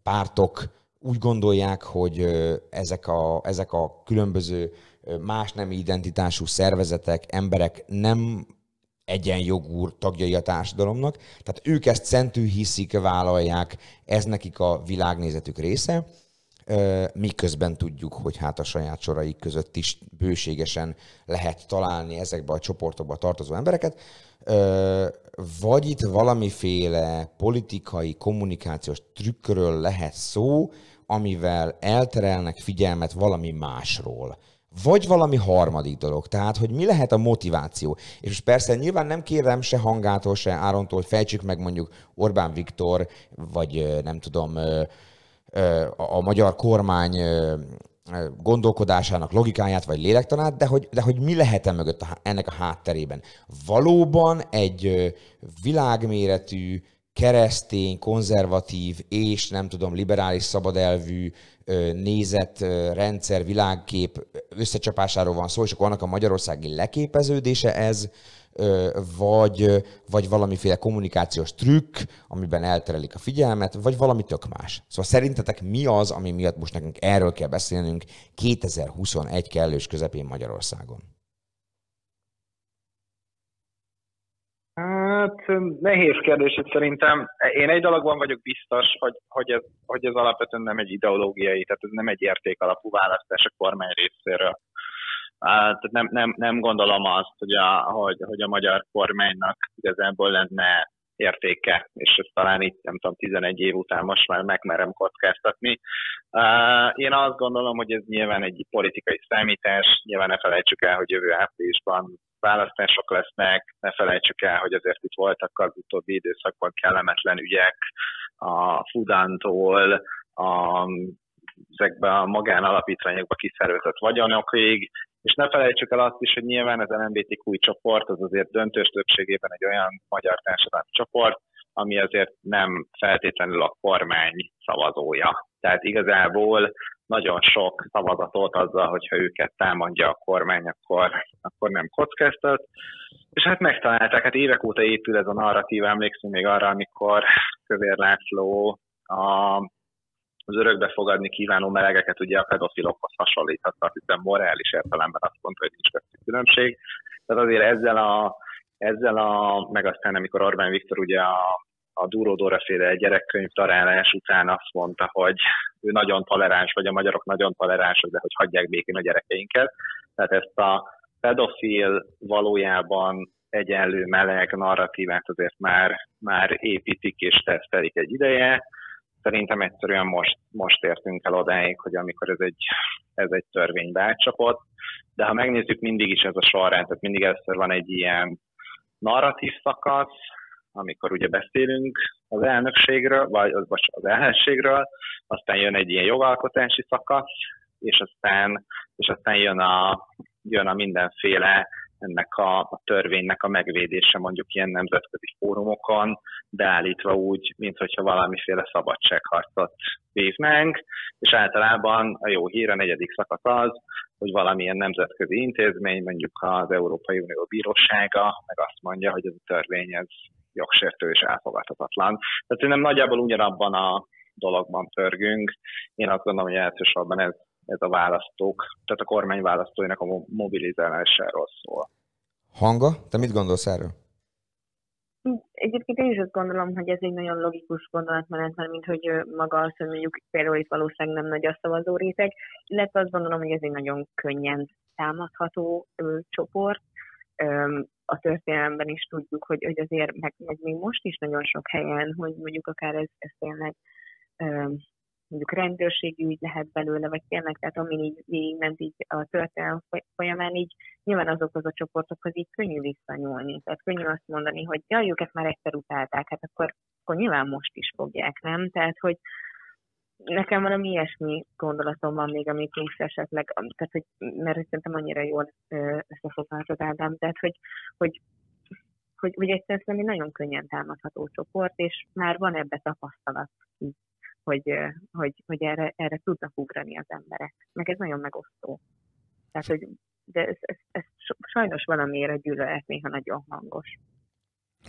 pártok úgy gondolják, hogy ezek a, ezek a különböző más nem identitású szervezetek, emberek nem egyenjogú tagjai a társadalomnak, tehát ők ezt szentű hiszik, vállalják, ez nekik a világnézetük része, miközben tudjuk, hogy hát a saját soraik között is bőségesen lehet találni ezekbe a csoportokba tartozó embereket, vagy itt valamiféle politikai, kommunikációs trükkről lehet szó, amivel elterelnek figyelmet valami másról. Vagy valami harmadik dolog. Tehát, hogy mi lehet a motiváció. És most persze nyilván nem kérem se hangától, se Árontól, hogy fejtsük meg mondjuk Orbán Viktor, vagy nem tudom, a magyar kormány gondolkodásának logikáját vagy lélektanát, de hogy, de hogy mi lehet -e mögött a, ennek a hátterében. Valóban egy világméretű, keresztény, konzervatív és nem tudom, liberális szabadelvű nézet, rendszer, világkép összecsapásáról van szó, és akkor annak a magyarországi leképeződése ez, vagy, vagy valamiféle kommunikációs trükk, amiben elterelik a figyelmet, vagy valami tök más. Szóval szerintetek mi az, ami miatt most nekünk erről kell beszélnünk 2021 kellős közepén Magyarországon? Hát nehéz kérdés itt szerintem. Én egy dologban vagyok biztos, hogy, hogy, ez, hogy ez alapvetően nem egy ideológiai, tehát ez nem egy értékalapú választás a kormány részéről. Tehát nem, nem, nem gondolom azt, hogy a, hogy, hogy a magyar kormánynak igazából lenne értéke, és ezt talán itt, nem tudom, 11 év után most már megmerem kockáztatni. Én azt gondolom, hogy ez nyilván egy politikai számítás, nyilván ne felejtsük el, hogy jövő áprilisban választások lesznek, ne felejtsük el, hogy azért itt voltak az utóbbi időszakban kellemetlen ügyek a Fudántól, a ezekbe a magánalapítványokba kiszervezett vagyonokig, és ne felejtsük el azt is, hogy nyilván az LMBTQ csoport az azért döntős többségében egy olyan magyar társadalmi csoport, ami azért nem feltétlenül a kormány szavazója. Tehát igazából nagyon sok szavazatot azzal, hogyha őket támadja a kormány, akkor, akkor nem kockáztat. És hát megtalálták, hát évek óta épül ez a narratív, emlékszünk még arra, amikor Kövér László a az örökbe fogadni kívánó melegeket ugye a pedofilokhoz hasonlíthatnak, hiszen morális értelemben azt mondta, hogy nincs köztük különbség. Tehát azért ezzel a, ezzel a, meg aztán amikor Orbán Viktor ugye a, a Dúró Dóra féle gyerekkönyv találás után azt mondta, hogy ő nagyon toleráns, vagy a magyarok nagyon toleránsak, de hogy hagyják békén a gyerekeinket. Tehát ezt a pedofil valójában egyenlő meleg narratívát azért már, már építik és tesztelik egy ideje Szerintem egyszerűen most, most értünk el odáig, hogy amikor ez egy, ez egy törvény átcsapott, de ha megnézzük, mindig is ez a sorrend, tehát mindig először van egy ilyen narratív szakasz, amikor ugye beszélünk az elnökségről, vagy az, vagy az ellenségről, aztán jön egy ilyen jogalkotási szakasz, és aztán, és aztán jön, a, jön a mindenféle ennek a, a törvénynek a megvédése mondjuk ilyen nemzetközi fórumokon, beállítva úgy, mint hogyha valamiféle szabadságharcot vívnánk, és általában a jó hír, a negyedik szakasz az, hogy valamilyen nemzetközi intézmény, mondjuk az Európai Unió Bírósága, meg azt mondja, hogy ez a törvény ez jogsértő és elfogadhatatlan. Tehát nem nagyjából ugyanabban a dologban pörgünk. Én azt gondolom, hogy elsősorban ez, ez a választók, tehát a kormány választóinak a mobilizálásáról szól. Hanga, te mit gondolsz erről? Egyébként én is azt gondolom, hogy ez egy nagyon logikus gondolatmenet, mert mint hogy maga az, hogy mondjuk például itt valószínűleg nem nagy a szavazó réteg, illetve azt gondolom, hogy ez egy nagyon könnyen támadható ö, csoport. Ö, a történelemben is tudjuk, hogy, hogy azért, meg, meg még most is nagyon sok helyen, hogy mondjuk akár ez, ez tényleg ö, mondjuk rendőrségi ügy lehet belőle, vagy tényleg, tehát amin így végigment így a történelem folyamán, így nyilván azokhoz a csoportokhoz így könnyű visszanyúlni. Tehát könnyű azt mondani, hogy jaj, őket már egyszer utálták, hát akkor, akkor nyilván most is fogják, nem? Tehát, hogy nekem valami ilyesmi gondolatom van még, amit is esetleg, tehát, hogy, mert szerintem annyira jól összefoglaltad Ádám, tehát, hogy, hogy hogy, hogy egyszerűen egy nagyon könnyen támadható csoport, és már van ebbe tapasztalat így hogy, hogy, hogy erre, erre tudnak ugrani az emberek. Meg ez nagyon megosztó. Tehát, hogy de ez, ez, ez sajnos valamiért a gyűlölet néha nagyon hangos.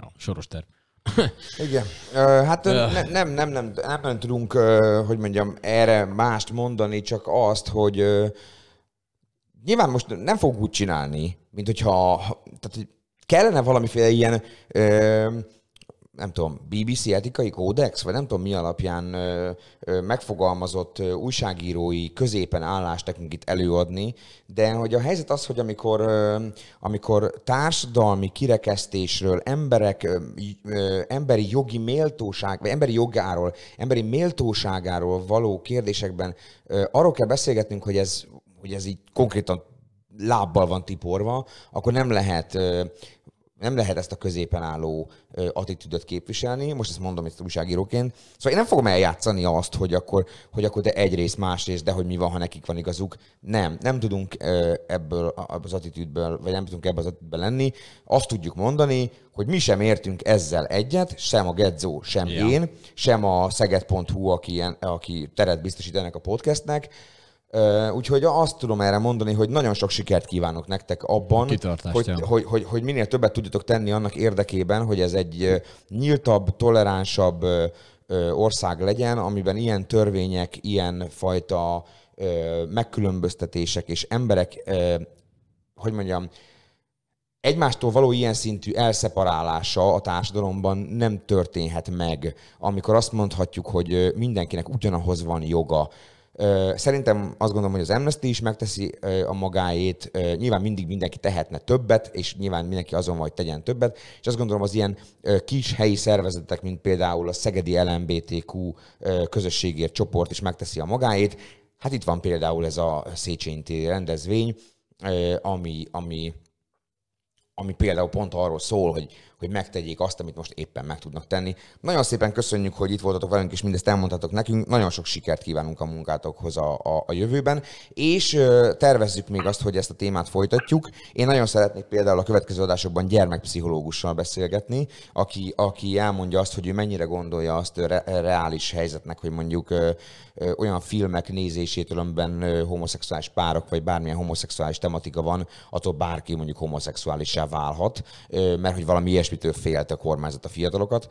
A soros terv. Igen. Hát ne, nem, nem, nem, nem, nem tudunk, hogy mondjam, erre mást mondani, csak azt, hogy nyilván most nem fogunk úgy csinálni, mint hogyha tehát kellene valamiféle ilyen nem tudom, BBC etikai kódex, vagy nem tudom mi alapján ö, ö, megfogalmazott ö, újságírói középen állást nekünk itt előadni, de hogy a helyzet az, hogy amikor, ö, amikor társadalmi kirekesztésről, emberek ö, ö, emberi jogi méltóság, vagy emberi jogáról, emberi méltóságáról való kérdésekben ö, arról kell beszélgetnünk, hogy ez, hogy ez így konkrétan lábbal van tiporva, akkor nem lehet nem lehet ezt a középen álló attitűdöt képviselni, most ezt mondom itt újságíróként. Szóval én nem fogom eljátszani azt, hogy akkor, hogy akkor de egyrészt, másrészt, de hogy mi van, ha nekik van igazuk. Nem, nem tudunk ebből az attitűdből, vagy nem tudunk ebből az attitűdből lenni. Azt tudjuk mondani, hogy mi sem értünk ezzel egyet, sem a Gedzó, sem ja. én, sem a szeged.hu, aki, aki teret biztosít ennek a podcastnek, Úgyhogy azt tudom erre mondani, hogy nagyon sok sikert kívánok nektek abban, hogy, hogy, hogy, hogy minél többet tudjatok tenni annak érdekében, hogy ez egy nyíltabb, toleránsabb ország legyen, amiben ilyen törvények, ilyen fajta megkülönböztetések és emberek, hogy mondjam, egymástól való ilyen szintű elszeparálása a társadalomban nem történhet meg, amikor azt mondhatjuk, hogy mindenkinek ugyanahoz van joga, Szerintem azt gondolom, hogy az Amnesty is megteszi a magáét. Nyilván mindig mindenki tehetne többet, és nyilván mindenki azon van, hogy tegyen többet. És azt gondolom, az ilyen kis helyi szervezetek, mint például a Szegedi LMBTQ közösségért csoport is megteszi a magáét. Hát itt van például ez a Széchenyi rendezvény, ami, ami, ami például pont arról szól, hogy hogy megtegyék azt, amit most éppen meg tudnak tenni. Nagyon szépen köszönjük, hogy itt voltatok velünk, és mindezt elmondhatok nekünk. Nagyon sok sikert kívánunk a munkátokhoz a, a, a jövőben, és tervezzük még azt, hogy ezt a témát folytatjuk. Én nagyon szeretnék például a következő adásokban gyermekpszichológussal beszélgetni, aki, aki elmondja azt, hogy ő mennyire gondolja azt re, reális helyzetnek, hogy mondjuk olyan filmek nézésétől, amiben homoszexuális párok, vagy bármilyen homoszexuális tematika van, attól bárki mondjuk homoszexuálissá válhat, mert hogy valami ilyes ilyesmitől félt a kormányzat a fiatalokat,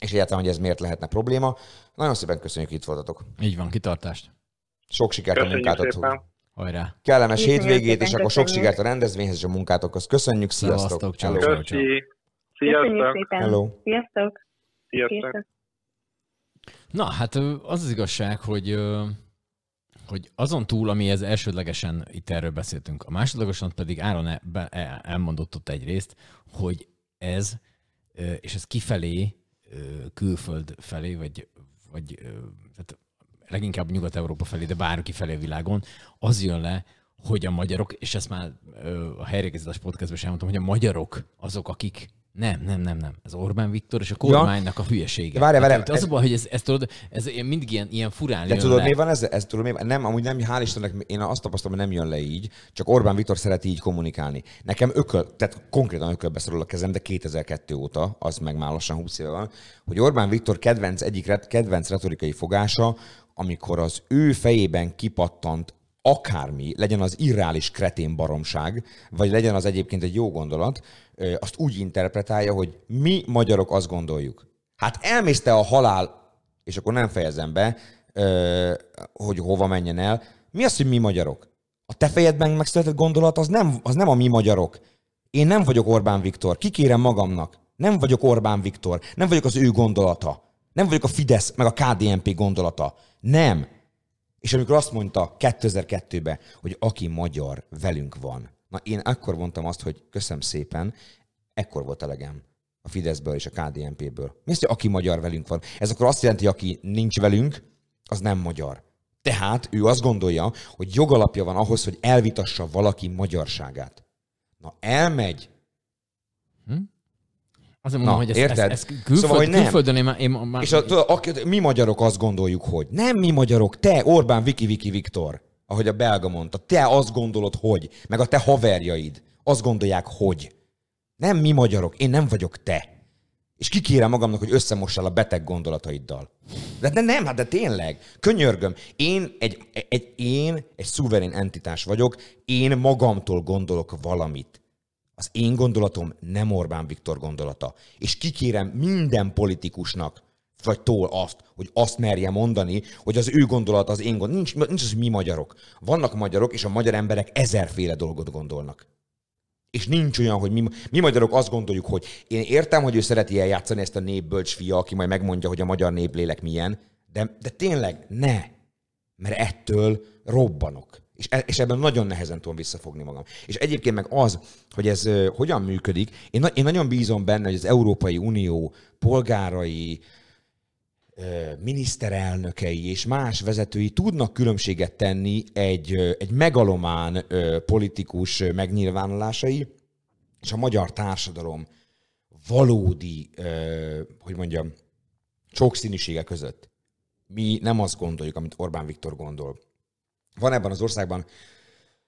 és egyáltalán, hogy ez miért lehetne probléma. Nagyon szépen köszönjük, hogy itt voltatok. Így van, kitartást. Sok sikert Köszönjük a munkátok. Hajrá. Kellemes Köszönjük hétvégét, és akkor sok sikert a rendezvényhez és a munkátokhoz. Köszönjük, sziasztok! Szevasztok, Hello. ciao. Köszi. Köszönjük Sziasztok. szépen. Hello. Sziasztok. Sziasztok. Sziasztok. Na, hát az az igazság, hogy, hogy azon túl, ami ez elsődlegesen itt erről beszéltünk, a másodlagosan pedig Áron be- el- elmondott ott egy részt, hogy ez, és ez kifelé, külföld felé, vagy, vagy tehát leginkább Nyugat-Európa felé, de bárki felé a világon, az jön le, hogy a magyarok, és ezt már a helyrekezés podcastban sem mondtam, hogy a magyarok azok, akik nem, nem, nem, nem. Ez Orbán Viktor és a kormánynak a hülyesége. De várjál, várjál, Hát, az ez- a baj, hogy ez, ez, tudod, ez mindig ilyen, ilyen furán De tudod, le. mi van ez? ez tudod, mi van? Nem, amúgy nem, hál' Istennek, én azt tapasztalom, hogy nem jön le így, csak Orbán Viktor szereti így kommunikálni. Nekem ököl, tehát konkrétan ökölbe szorul a kezem, de 2002 óta, az meg már lassan 20 éve van, hogy Orbán Viktor kedvenc, egyik kedvenc retorikai fogása, amikor az ő fejében kipattant akármi, legyen az irreális kretén baromság, vagy legyen az egyébként egy jó gondolat, azt úgy interpretálja, hogy mi magyarok azt gondoljuk. Hát elmész a halál, és akkor nem fejezem be, hogy hova menjen el. Mi az, hogy mi magyarok? A te fejedben megszületett gondolat az nem, az nem a mi magyarok. Én nem vagyok Orbán Viktor, kikérem magamnak. Nem vagyok Orbán Viktor, nem vagyok az ő gondolata. Nem vagyok a Fidesz, meg a KDNP gondolata. Nem. És amikor azt mondta 2002-ben, hogy aki magyar, velünk van. Na én akkor mondtam azt, hogy köszönöm szépen, ekkor volt elegem a Fideszből és a KDNP-ből. Mi az, hogy aki magyar velünk van? Ez akkor azt jelenti, hogy aki nincs velünk, az nem magyar. Tehát ő azt gondolja, hogy jogalapja van ahhoz, hogy elvitassa valaki magyarságát. Na elmegy, Azért mondom, Na, hogy ez, érted? ez, ez külföld, Szóval, hogy nem. külföldön én már, én már És a, tudod, aki, mi magyarok azt gondoljuk, hogy nem mi magyarok, te Orbán Viki Viki Viktor, ahogy a belga mondta, te azt gondolod, hogy, meg a te haverjaid azt gondolják, hogy. Nem mi magyarok, én nem vagyok te. És kikérem magamnak, hogy összemossál a beteg gondolataiddal. De, de nem, hát de tényleg, könyörgöm. Én egy, egy, én egy szuverén entitás vagyok, én magamtól gondolok valamit. Az én gondolatom nem Orbán Viktor gondolata. És kikérem minden politikusnak, vagy tól azt, hogy azt merje mondani, hogy az ő gondolat az én gondolat. Nincs, nincs az, hogy mi magyarok. Vannak magyarok, és a magyar emberek ezerféle dolgot gondolnak. És nincs olyan, hogy mi, mi magyarok azt gondoljuk, hogy én értem, hogy ő szereti eljátszani ezt a népbölcs fia, aki majd megmondja, hogy a magyar néplélek milyen, de, de tényleg ne, mert ettől robbanok. És, e, és ebben nagyon nehezen tudom visszafogni magam. És egyébként meg az, hogy ez ö, hogyan működik, én, na- én nagyon bízom benne, hogy az Európai Unió polgárai, miniszterelnökei és más vezetői tudnak különbséget tenni egy, egy megalomán politikus megnyilvánulásai és a magyar társadalom valódi, hogy mondjam, sokszínűsége között. Mi nem azt gondoljuk, amit Orbán Viktor gondol. Van ebben az országban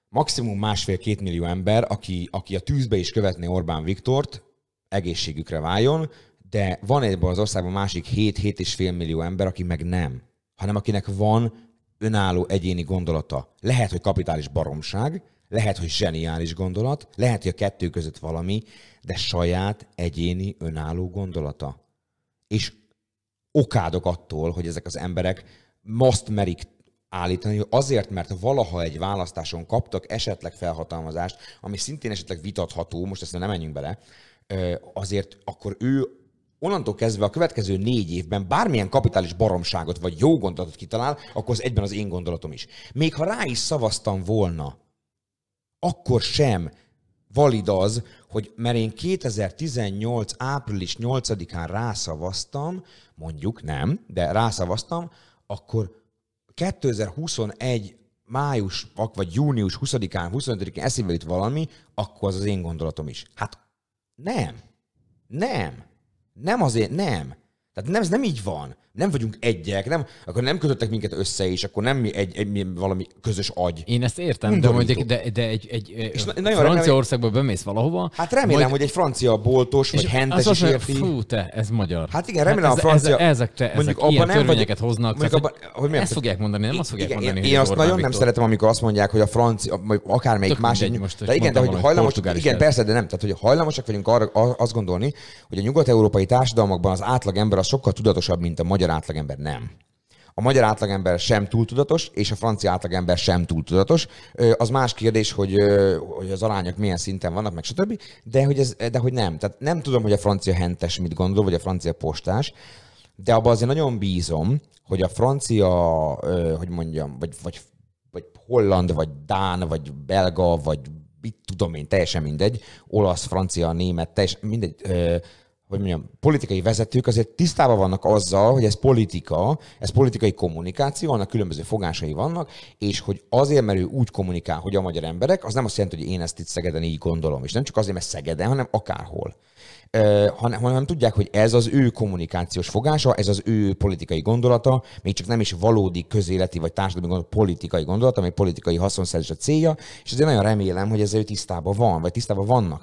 maximum másfél-két millió ember, aki, aki a tűzbe is követné Orbán Viktort, egészségükre váljon, de van ebben az országban másik 7-7,5 millió ember, aki meg nem, hanem akinek van önálló egyéni gondolata. Lehet, hogy kapitális baromság, lehet, hogy zseniális gondolat, lehet, hogy a kettő között valami, de saját egyéni önálló gondolata. És okádok attól, hogy ezek az emberek azt merik állítani, hogy azért, mert valaha egy választáson kaptak esetleg felhatalmazást, ami szintén esetleg vitatható, most ezt nem menjünk bele, azért akkor ő onnantól kezdve a következő négy évben bármilyen kapitális baromságot vagy jó gondolatot kitalál, akkor az egyben az én gondolatom is. Még ha rá is szavaztam volna, akkor sem valid az, hogy mert én 2018. április 8-án rászavaztam, mondjuk nem, de rászavaztam, akkor 2021 május vagy június 20-án, 25-én eszébe jut valami, akkor az az én gondolatom is. Hát nem. Nem. Nem azért, nem. Tehát nem, ez nem így van. Nem vagyunk egyek, nem, akkor nem kötöttek minket össze, és akkor nem mi egy, egy mi valami közös agy. Én ezt értem, de, Undorító. mondjuk, de, de egy, egy, És nagyon remélem, Franciaországba bemész valahova. Hát remélem, majd- hogy egy francia boltos, vagy hentes azt is mondja, érti. Fú, te, ez magyar. Hát igen, remélem ez, a francia... Ez, ezek, te, mondjuk ezek abban nem törvényeket vagy, hoznak. Mondjuk abban, hogy milyen, ezt fogják mondani, nem azt fogják igen, mondani, Én, én azt Orbán nagyon nem Viktor. szeretem, amikor azt mondják, hogy a francia, vagy akár melyik Tök másik... mindegy, most, de igen, de hogy hajlamos, is igen, persze, de nem. Tehát, hogy hajlamosak vagyunk arra azt gondolni, hogy a nyugat-európai társadalmakban az átlagember az sokkal tudatosabb, mint a magyar átlagember. Nem. A magyar átlagember sem túl tudatos, és a francia átlagember sem túl tudatos. Az más kérdés, hogy, hogy az arányok milyen szinten vannak, meg stb. De hogy, ez, de hogy nem. Tehát nem tudom, hogy a francia hentes mit gondol, vagy a francia postás, de abban azért nagyon bízom, hogy a francia, hogy mondjam, vagy, vagy, vagy holland, vagy dán, vagy belga, vagy mit tudom én, teljesen mindegy, olasz, francia, német, teljesen mindegy, hogy mondjam, politikai vezetők azért tisztában vannak azzal, hogy ez politika, ez politikai kommunikáció, annak különböző fogásai vannak, és hogy azért, mert ő úgy kommunikál, hogy a magyar emberek, az nem azt jelenti, hogy én ezt itt Szegeden így gondolom, és nem csak azért, mert Szegeden, hanem akárhol. Hanem, hanem tudják, hogy ez az ő kommunikációs fogása, ez az ő politikai gondolata, még csak nem is valódi közéleti vagy társadalmi gondolat, politikai gondolata, ami politikai haszonszerzés a célja, és azért nagyon remélem, hogy ezzel ő tisztában van, vagy tisztában vannak.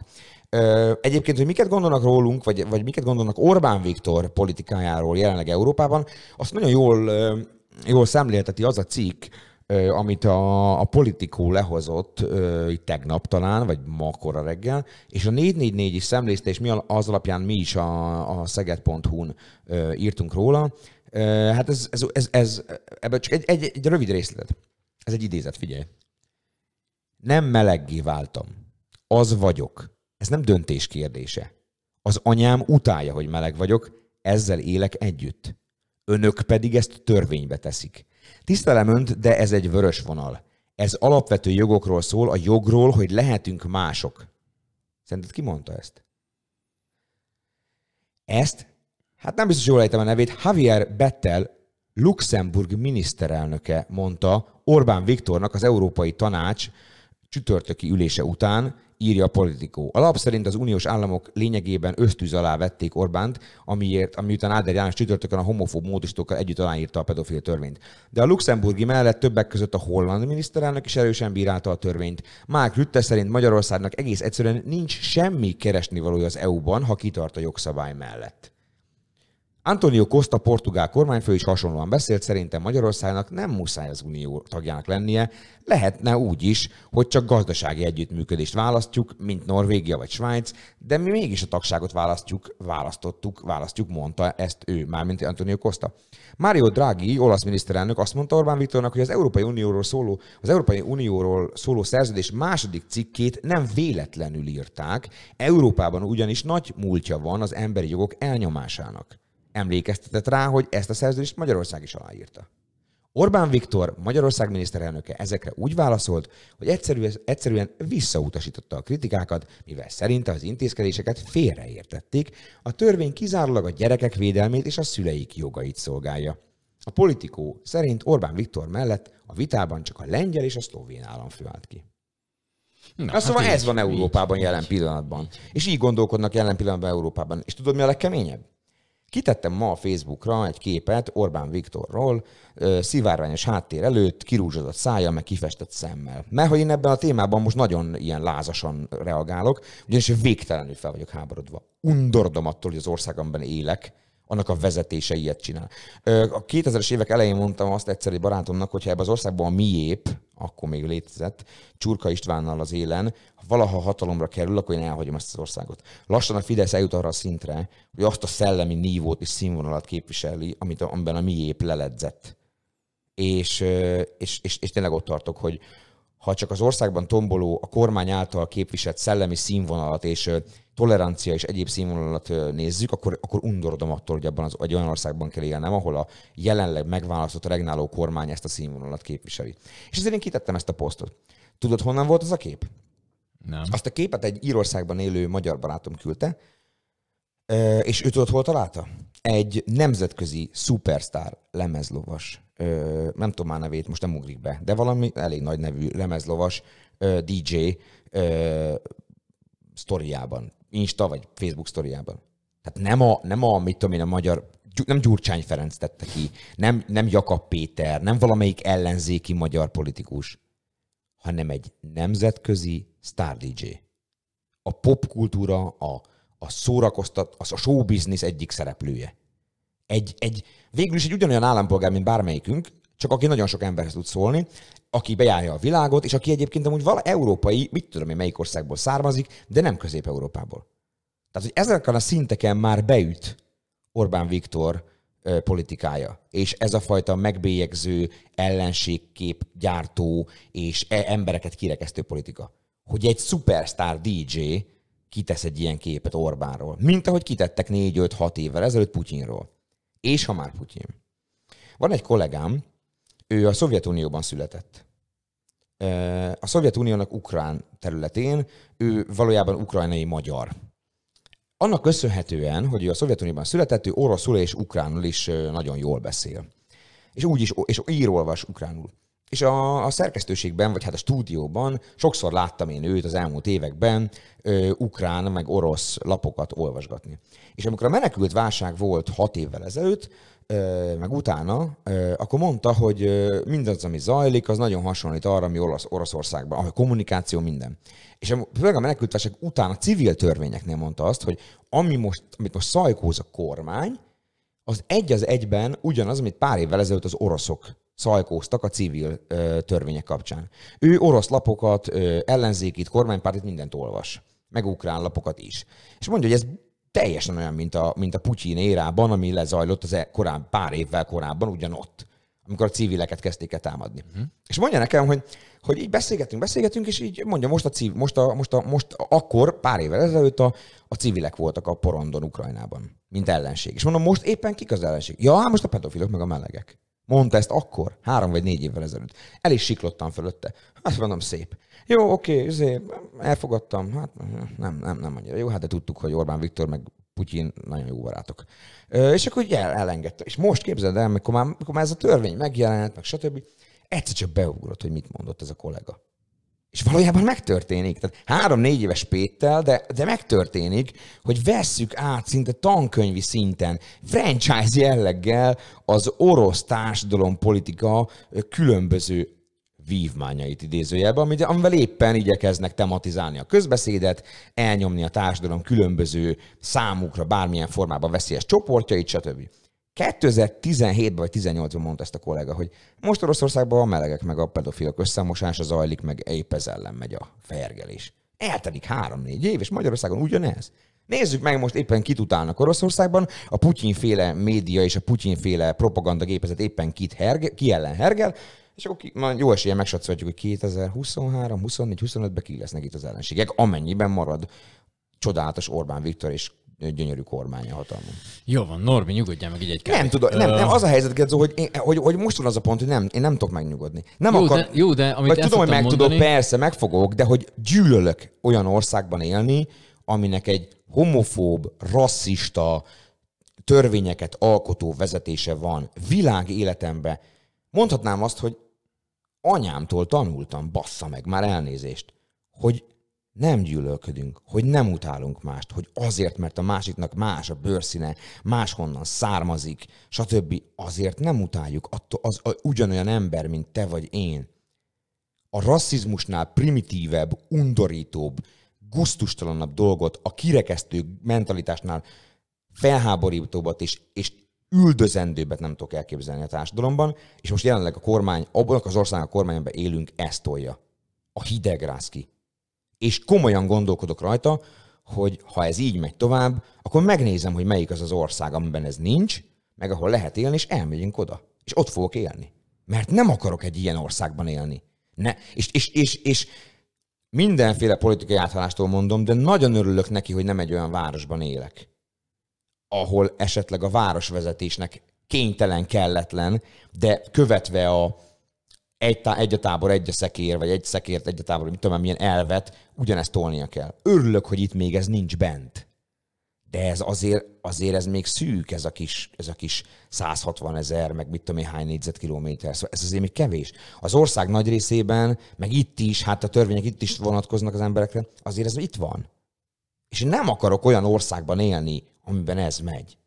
Egyébként, hogy miket gondolnak rólunk, vagy, vagy miket gondolnak Orbán Viktor politikájáról jelenleg Európában, azt nagyon jól, jól szemlélteti az a cikk, amit a, a politikó lehozott itt tegnap talán, vagy ma kora reggel, és a 444 is szemlézte, és mi az alapján mi is a, a szeged.hu-n írtunk róla. Hát ez, ez, ez, ez ebből csak egy, egy, egy rövid részlet. Ez egy idézet, figyelj. Nem meleggé váltam. Az vagyok. Ez nem döntés kérdése. Az anyám utálja, hogy meleg vagyok, ezzel élek együtt. Önök pedig ezt törvénybe teszik. Tisztelem önt, de ez egy vörös vonal. Ez alapvető jogokról szól, a jogról, hogy lehetünk mások. Szerinted ki mondta ezt? Ezt, hát nem biztos jól ejtem a nevét, Javier Bettel, Luxemburg miniszterelnöke mondta Orbán Viktornak az Európai Tanács csütörtöki ülése után, írja a politikó. A lap szerint az uniós államok lényegében ösztűz alá vették Orbánt, amiért, ami után Áder János csütörtökön a homofób módosítókkal együtt aláírta a pedofil törvényt. De a luxemburgi mellett többek között a holland miniszterelnök is erősen bírálta a törvényt. Mark Rutte szerint Magyarországnak egész egyszerűen nincs semmi keresnivalója az EU-ban, ha kitart a jogszabály mellett. Antonio Costa, portugál kormányfő is hasonlóan beszélt, szerintem Magyarországnak nem muszáj az unió tagjának lennie, lehetne úgy is, hogy csak gazdasági együttműködést választjuk, mint Norvégia vagy Svájc, de mi mégis a tagságot választjuk, választottuk, választjuk, mondta ezt ő, mármint Antonio Costa. Mario Draghi, olasz miniszterelnök azt mondta Orbán Viktornak, hogy az Európai Unióról szóló, az Európai Unióról szóló szerződés második cikkét nem véletlenül írták, Európában ugyanis nagy múltja van az emberi jogok elnyomásának emlékeztetett rá, hogy ezt a szerződést Magyarország is aláírta. Orbán Viktor, Magyarország miniszterelnöke ezekre úgy válaszolt, hogy egyszerűen, egyszerűen visszautasította a kritikákat, mivel szerinte az intézkedéseket félreértették, a törvény kizárólag a gyerekek védelmét és a szüleik jogait szolgálja. A politikó szerint Orbán Viktor mellett a vitában csak a lengyel és a szlovén államfő állt ki. Na, Na, szóval így, ez van így. Európában jelen pillanatban. És így gondolkodnak jelen pillanatban Európában. És tudod, mi a legkeményebb? Kitettem ma a Facebookra egy képet Orbán Viktorról, szivárványos háttér előtt, kirúzsozott szájjal, meg kifestett szemmel. Mert hogy én ebben a témában most nagyon ilyen lázasan reagálok, ugyanis végtelenül fel vagyok háborodva. Undordom attól, hogy az országomban élek, annak a vezetése ilyet csinál. A 2000-es évek elején mondtam azt egyszer egy barátomnak, hogy ha ebben az országban a miép, akkor még létezett, Csurka Istvánnal az élen, ha valaha hatalomra kerül, akkor én elhagyom ezt az országot. Lassan a Fidesz eljut arra a szintre, hogy azt a szellemi nívót és színvonalat képviseli, amit amiben a miép leledzett. És, és, és, és tényleg ott tartok, hogy ha csak az országban tomboló, a kormány által képviselt szellemi színvonalat és tolerancia és egyéb színvonalat nézzük, akkor, akkor undorodom attól, hogy abban az, egy olyan országban kell élnem, ahol a jelenleg megválasztott regnáló kormány ezt a színvonalat képviseli. És ezért én kitettem ezt a posztot. Tudod, honnan volt az a kép? Nem. Azt a képet egy Írországban élő magyar barátom küldte, és ő tudod, hol találta? Egy nemzetközi szupersztár lemezlovas, nem tudom már nevét, most nem ugrik be, de valami elég nagy nevű lemezlovas DJ sztoriában, Insta vagy Facebook sztoriában. Tehát nem a, nem a, mit tudom én, a magyar, nem Gyurcsány Ferenc tette ki, nem, nem Jakab Péter, nem valamelyik ellenzéki magyar politikus, hanem egy nemzetközi sztár DJ. A popkultúra, a, a szórakoztat, az a show business egyik szereplője. Egy, egy, végül is egy ugyanolyan állampolgár, mint bármelyikünk, csak aki nagyon sok emberhez tud szólni, aki bejárja a világot, és aki egyébként amúgy vala európai, mit tudom én, melyik országból származik, de nem Közép-Európából. Tehát, hogy ezeken a szinteken már beüt Orbán Viktor ö, politikája. És ez a fajta megbélyegző, ellenségkép gyártó és e- embereket kirekesztő politika. Hogy egy superstar DJ kitesz egy ilyen képet Orbánról, mint ahogy kitettek 4-5-6 évvel ezelőtt Putyinról. És ha már Putyin. Van egy kollégám, ő a Szovjetunióban született. A Szovjetuniónak ukrán területén, ő valójában ukrajnai magyar Annak köszönhetően, hogy ő a Szovjetunióban született, ő oroszul és ukránul is nagyon jól beszél. És úgy is, és ír, olvas ukránul. És a, a szerkesztőségben, vagy hát a stúdióban sokszor láttam én őt az elmúlt években ö, ukrán, meg orosz lapokat olvasgatni. És amikor a menekült válság volt hat évvel ezelőtt, ö, meg utána, ö, akkor mondta, hogy mindaz, ami zajlik, az nagyon hasonlít arra, ami Orosz, Oroszországban, ahol kommunikáció, minden. És a, főleg a menekültválság után a civil törvényeknél mondta azt, hogy ami most, amit most szajkóz a kormány, az egy az egyben ugyanaz, amit pár évvel ezelőtt az oroszok szajkóztak a civil ö, törvények kapcsán. Ő orosz lapokat, ö, ellenzékit, kormánypártit mindent olvas. Meg ukrán lapokat is. És mondja, hogy ez teljesen olyan, mint a, mint a Putyin érában, ami lezajlott az e, korábban, pár évvel korábban ugyanott, amikor a civileket kezdték el támadni. Uh-huh. És mondja nekem, hogy, hogy így beszélgetünk, beszélgetünk, és így mondja, most, a civil, most, a, most, a, most a, akkor, pár évvel ezelőtt a, a civilek voltak a porondon Ukrajnában, mint ellenség. És mondom, most éppen kik az ellenség? Ja, hát most a pedofilok meg a melegek. Mondta ezt akkor, három vagy négy évvel ezelőtt. El is siklottam fölötte. Azt mondom, szép. Jó, oké, okay, elfogadtam. Hát nem, nem, nem annyira jó. Hát de tudtuk, hogy Orbán Viktor meg Putyin nagyon jó barátok. És akkor ugye el, elengedte. És most képzeld el, amikor már, amikor már ez a törvény megjelent, meg stb. Egyszer csak beugrott, hogy mit mondott ez a kollega. És valójában megtörténik. Tehát három-négy éves péttel, de, de megtörténik, hogy vesszük át szinte tankönyvi szinten, franchise jelleggel az orosz társadalompolitika különböző vívmányait idézőjelben, amivel éppen igyekeznek tematizálni a közbeszédet, elnyomni a társadalom különböző számukra bármilyen formában veszélyes csoportjait, stb. 2017-ben vagy 18-ban mondta ezt a kollega, hogy most Oroszországban a melegek meg a pedofilok összemosása zajlik, meg épp ez ellen megy a fergelés. Eltelik három-négy év, és Magyarországon ugyanez. Nézzük meg most éppen kit utálnak Oroszországban, a Putyin-féle média és a Putyin-féle propagandagépezet éppen kit herge, ki ellen hergel, és akkor ki, már jó esélye megsatszolhatjuk, hogy 2023, 24, 25-ben ki lesznek itt az ellenségek, amennyiben marad csodálatos Orbán Viktor és gyönyörű kormánya hatalmon. Jó van, Norbi, nyugodjál meg így egy Nem tudom, nem, nem, az a helyzet, Gedzo, hogy, én, hogy, hogy most van az a pont, hogy nem, én nem tudok megnyugodni. Nem Jó, akar, de- jó, de amit tudom, hogy meg szoktam tudok, mondani- persze, meg fogok, de hogy gyűlölök olyan országban élni, aminek egy homofób, rasszista, törvényeket alkotó vezetése van világ életemben. Mondhatnám azt, hogy anyámtól tanultam, bassza meg, már elnézést, hogy nem gyűlölködünk, hogy nem utálunk mást, hogy azért, mert a másiknak más a bőrszíne, máshonnan származik, stb. Azért nem utáljuk attól, az, az ugyanolyan ember, mint te vagy én. A rasszizmusnál primitívebb, undorítóbb, guztustalanabb dolgot, a kirekesztő mentalitásnál felháborítóbbat és, és üldözendőbbet nem tudok elképzelni a társadalomban, és most jelenleg a kormány, abban az országnak a kormányban élünk, ezt tolja. A hideg ráz ki. És komolyan gondolkodok rajta, hogy ha ez így megy tovább, akkor megnézem, hogy melyik az az ország, amiben ez nincs, meg ahol lehet élni, és elmegyünk oda. És ott fogok élni. Mert nem akarok egy ilyen országban élni. Ne. És, és, és, és mindenféle politikai áthallástól mondom, de nagyon örülök neki, hogy nem egy olyan városban élek, ahol esetleg a városvezetésnek kénytelen, kelletlen, de követve a egy, tá- egy a tábor, egy a szekér, vagy egy szekért, egy a tábor, mit tudom, milyen elvet, ugyanezt tolnia kell. Örülök, hogy itt még ez nincs bent. De ez azért, azért ez még szűk, ez a kis, ez a kis 160 ezer, meg mit tudom én hány négyzetkilométer. Szóval ez azért még kevés. Az ország nagy részében, meg itt is, hát a törvények itt is vonatkoznak az emberekre, azért ez itt van. És én nem akarok olyan országban élni, amiben ez megy.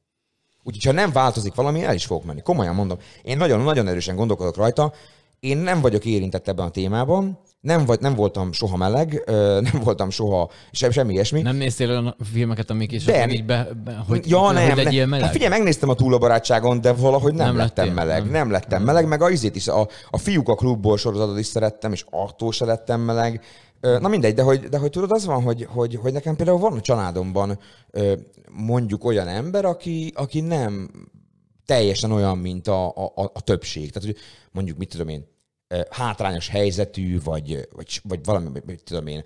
Úgyhogy, ha nem változik valami, el is fogok menni. Komolyan mondom. Én nagyon-nagyon erősen gondolkodok rajta. Én nem vagyok érintett ebben a témában. Nem, vagy, nem voltam soha meleg, nem voltam soha sem, semmi ilyesmi. Nem néztél olyan filmeket, amik is De- így be, be, hogy, ja, hogy nem, legyél nem. meleg? Hát figyelj, megnéztem a túlobarátságon, de valahogy nem, Nem lettem lettél? meleg. Nem. Nem. lettem meleg, meg a izét is, a, a fiúk a klubból sorozatot is szerettem, és attól se lettem meleg. Na mindegy, de hogy, de hogy tudod, az van, hogy, hogy, hogy nekem például van a családomban mondjuk olyan ember, aki, aki nem teljesen olyan, mint a, a, a- többség. Tehát, hogy mondjuk, mit tudom én, hátrányos helyzetű, vagy, vagy, vagy valami, mit tudom én,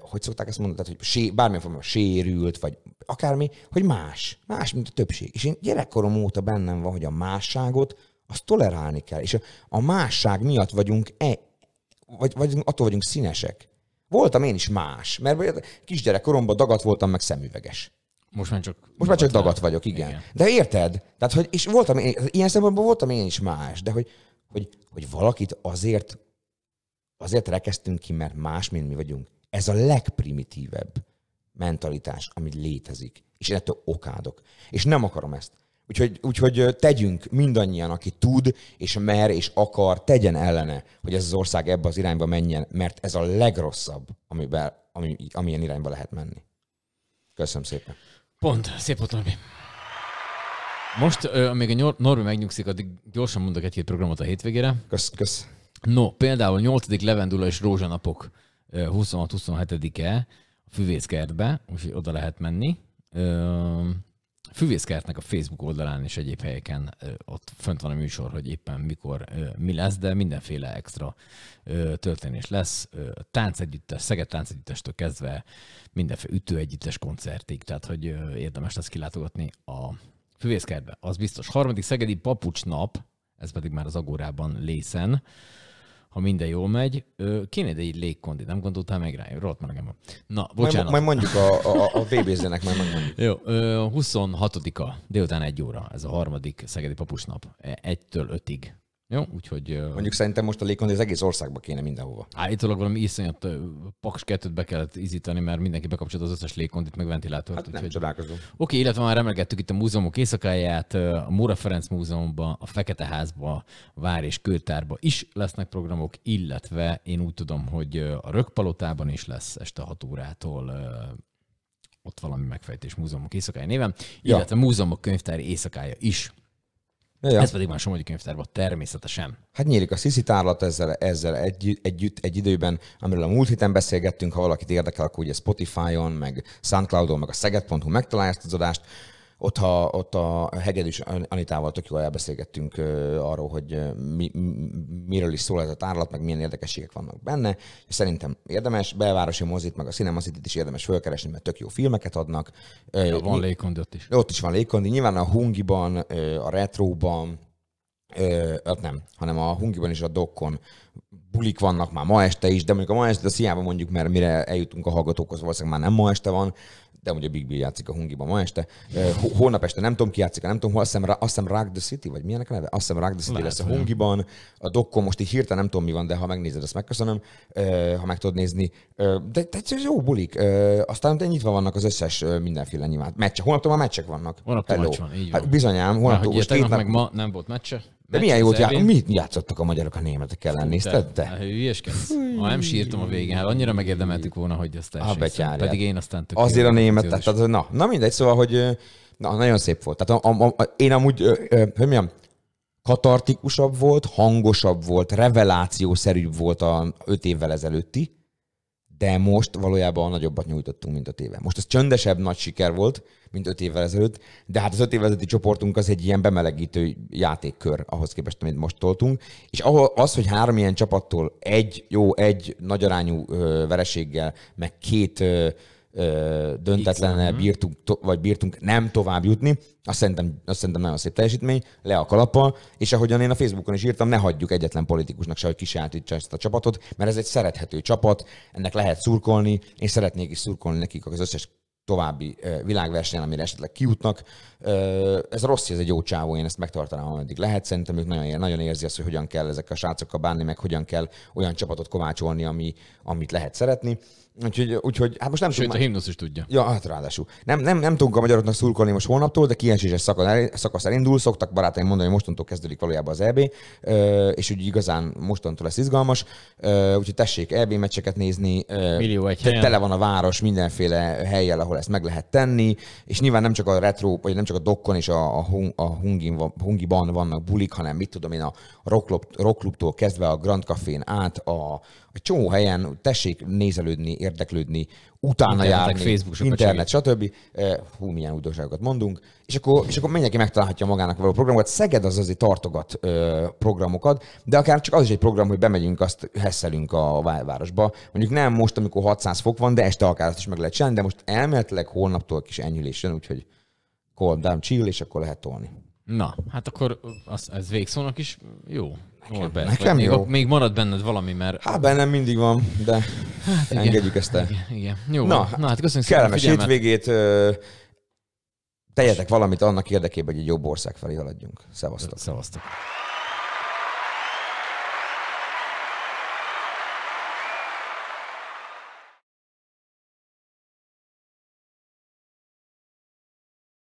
hogy szokták ezt mondani, tehát, hogy sé, bármilyen formában sérült, vagy akármi, hogy más, más, mint a többség. És én gyerekkorom óta bennem van, hogy a másságot, azt tolerálni kell. És a, a másság miatt vagyunk, e, vagy, vagy attól vagyunk színesek. Voltam én is más, mert kisgyerekkoromban dagat voltam, meg szemüveges. Most már csak... Most már csak dagat vagyok, igen. Igen. De érted? Tehát, hogy, és voltam, én, ilyen szempontból voltam én is más, de hogy, hogy, hogy valakit azért, azért rekeztünk ki, mert más, mint mi vagyunk. Ez a legprimitívebb mentalitás, ami létezik. És én ettől okádok. És nem akarom ezt. Úgyhogy, úgyhogy tegyünk mindannyian, aki tud, és mer, és akar, tegyen ellene, hogy ez az ország ebbe az irányba menjen, mert ez a legrosszabb, amiben, ami, amilyen irányba lehet menni. Köszönöm szépen. Pont, szép volt, Norbi. Most, amíg a Nor- Norbi megnyugszik, addig gyorsan mondok egy-két programot a hétvégére. Kösz, kösz. No, például 8. Levendula és Rózsanapok ö, 26-27-e a Füvészkertbe, úgyhogy oda lehet menni. Ö, Füvészkertnek a Facebook oldalán és egyéb helyeken ott fönt van a műsor, hogy éppen mikor mi lesz, de mindenféle extra történés lesz. Ö, Táncegyüttes, Szeged táncegyüttestől kezdve mindenféle ütőegyüttes koncertig, tehát hogy érdemes lesz kilátogatni a Füvészkertbe. Az biztos. Harmadik Szegedi Papucsnap, ez pedig már az Agórában lészen, ha minden jól megy, kéne egy egy légkondi, nem gondoltál meg rá? Rohadt melegem van. Na, Majd, bocsánat. majd mondjuk a, a, a VBZ-nek, majd megmondjuk. Jó, ö, 26-a, délután egy óra, ez a harmadik Szegedi Papusnap, E- egytől ötig. Jó, úgyhogy Mondjuk szerintem most a légkondi az egész országba kéne mindenhova. állítólag valami iszonyat paks kettőt be kellett izítani, mert mindenki bekapcsolta az összes légkondit, meg ventilátort. Hát nem úgyhogy... csodálkozom. Oké, illetve már emlegettük itt a múzeumok éjszakáját, a Móra Ferenc Múzeumban, a Fekete Házba, Vár és Kőtárba is lesznek programok, illetve én úgy tudom, hogy a Rökpalotában is lesz este 6 órától ott valami megfejtés múzeumok éjszakája néven, Ja. illetve múzeumok könyvtári éjszakája is. Ja. Ez pedig már Somogyi könyvtárban természetesen. Hát nyílik a Sisi tárlat ezzel, ezzel egy, együtt, egy időben, amiről a múlt héten beszélgettünk, ha valakit érdekel, akkor ugye Spotify-on, meg Soundcloud-on, meg a szeged.hu megtalálja ezt az adást. Ott, ha, ott a Hegedűs Anitával tök jól elbeszélgettünk arról, hogy mi, mi, miről is szól ez a tárlat, meg milyen érdekességek vannak benne. Szerintem érdemes, belvárosi mozit, meg a Cinema City-t is érdemes fölkeresni, mert tök jó filmeket adnak. Ja, van légkondi ott is. ott is van légkondi. Nyilván a Hungiban, a Retroban, ö, ott nem, hanem a Hungiban és a Dokkon bulik vannak már ma este is, de mondjuk a ma este, az hiába mondjuk, mert mire eljutunk a hallgatókhoz, valószínűleg már nem ma este van, de ugye Big Bill játszik a Hungiban ma este. Holnap este nem tudom ki játszik, nem tudom, azt hiszem, azt hiszem Rock the City, vagy milyenek a neve? Azt hiszem Rock the City Lehet, lesz a. Hungiban, a Dokkon most így hirtelen nem tudom mi van, de ha megnézed, azt megköszönöm, ha meg tudod nézni. De, de ez jó bulik. Aztán de nyitva vannak az összes mindenféle nyilván. Meccsek. Holnaptól már meccsek vannak. Holnaptól meccs van, így Hát van. bizonyám, Már, holnaptól hogy most tegnap meg ma nem volt meccse. De milyen jót já... Mit játszottak a magyarok a németek ellen, nézted te? Hát, hülyeskedsz. Ha nem sírtam a végén, hát annyira megérdemeltük volna, hogy ezt elsőször. betyárját. Pedig én aztán tök Azért a német, tehát, na, na mindegy, szóval, hogy na, nagyon szép volt. Tehát a, a, a, én amúgy, ö, ö, hogy mondjam, katartikusabb volt, hangosabb volt, revelációszerűbb volt a öt évvel ezelőtti, de most valójában nagyobbat nyújtottunk, mint öt éve. Most ez csöndesebb nagy siker volt, mint öt évvel ezelőtt, de hát az öt évvel ezelőtti csoportunk az egy ilyen bemelegítő játékkör ahhoz képest, amit most toltunk. És ahol az, hogy három ilyen csapattól egy jó, egy nagyarányú vereséggel, meg két döntetlennel bírtunk, vagy bírtunk nem tovább jutni, azt szerintem, azt szerintem nagyon szép teljesítmény, le a kalappal, és ahogyan én a Facebookon is írtam, ne hagyjuk egyetlen politikusnak se, hogy kisátítsa ezt a csapatot, mert ez egy szerethető csapat, ennek lehet szurkolni, én szeretnék is szurkolni nekik az összes további világversenyen, amire esetleg kijutnak. Ö, Ez rossz, ez egy jó csávó, én ezt megtartanám, ameddig lehet. Szerintem ők nagyon, nagyon érzi azt, hogy hogyan kell ezekkel a srácokkal bánni, meg hogyan kell olyan csapatot kovácsolni, ami, amit lehet szeretni. Úgyhogy, úgyhogy hát most nem Sőt, a himnusz is tudja. Ja, hát ráadásul. Nem, nem, nem tudunk a magyaroknak szurkolni most holnaptól, de kieséses szaka- szakasz elindul. Szoktak barátaim mondani, hogy mostantól kezdődik valójában az EB, és úgy igazán mostantól lesz izgalmas. Úgyhogy tessék EB meccseket nézni. Millió egy helyen. Tele van a város mindenféle helyjel, ahol ezt meg lehet tenni, és nyilván nem csak a retro, vagy nem csak a Dokkon és a, a, Hun- a Hungin, Hungiban vannak bulik, hanem mit tudom én, a Rockklub, Rockklubtól kezdve a Grand Cafén át, a, a csomó helyen tessék nézelődni, érdeklődni, utána Internetek, járni, Facebook internet, stb. Eh, Hú, milyen újdonságokat mondunk. És akkor, és akkor mindenki megtalálhatja magának való programokat. Szeged az azért tartogat ö, programokat, de akár csak az is egy program, hogy bemegyünk, azt hesszelünk a városba. Mondjuk nem most, amikor 600 fok van, de este akár azt is meg lehet csinálni, de most elméletileg holnaptól kis enyhülés jön, úgyhogy calm down, chill, és akkor lehet tolni. Na, hát akkor az, ez végszónak is jó. Norbert, nekem vagy még, jó. még marad benned valami, mert... Hát bennem mindig van, de hát, igen. engedjük ezt el. Igen, igen. Jó, Na. Na hát köszönjük szépen a Kellemes hétvégét, ö, Tegyetek valamit annak érdekében, hogy egy jobb ország felé haladjunk. Szevasztok. Szevasztok.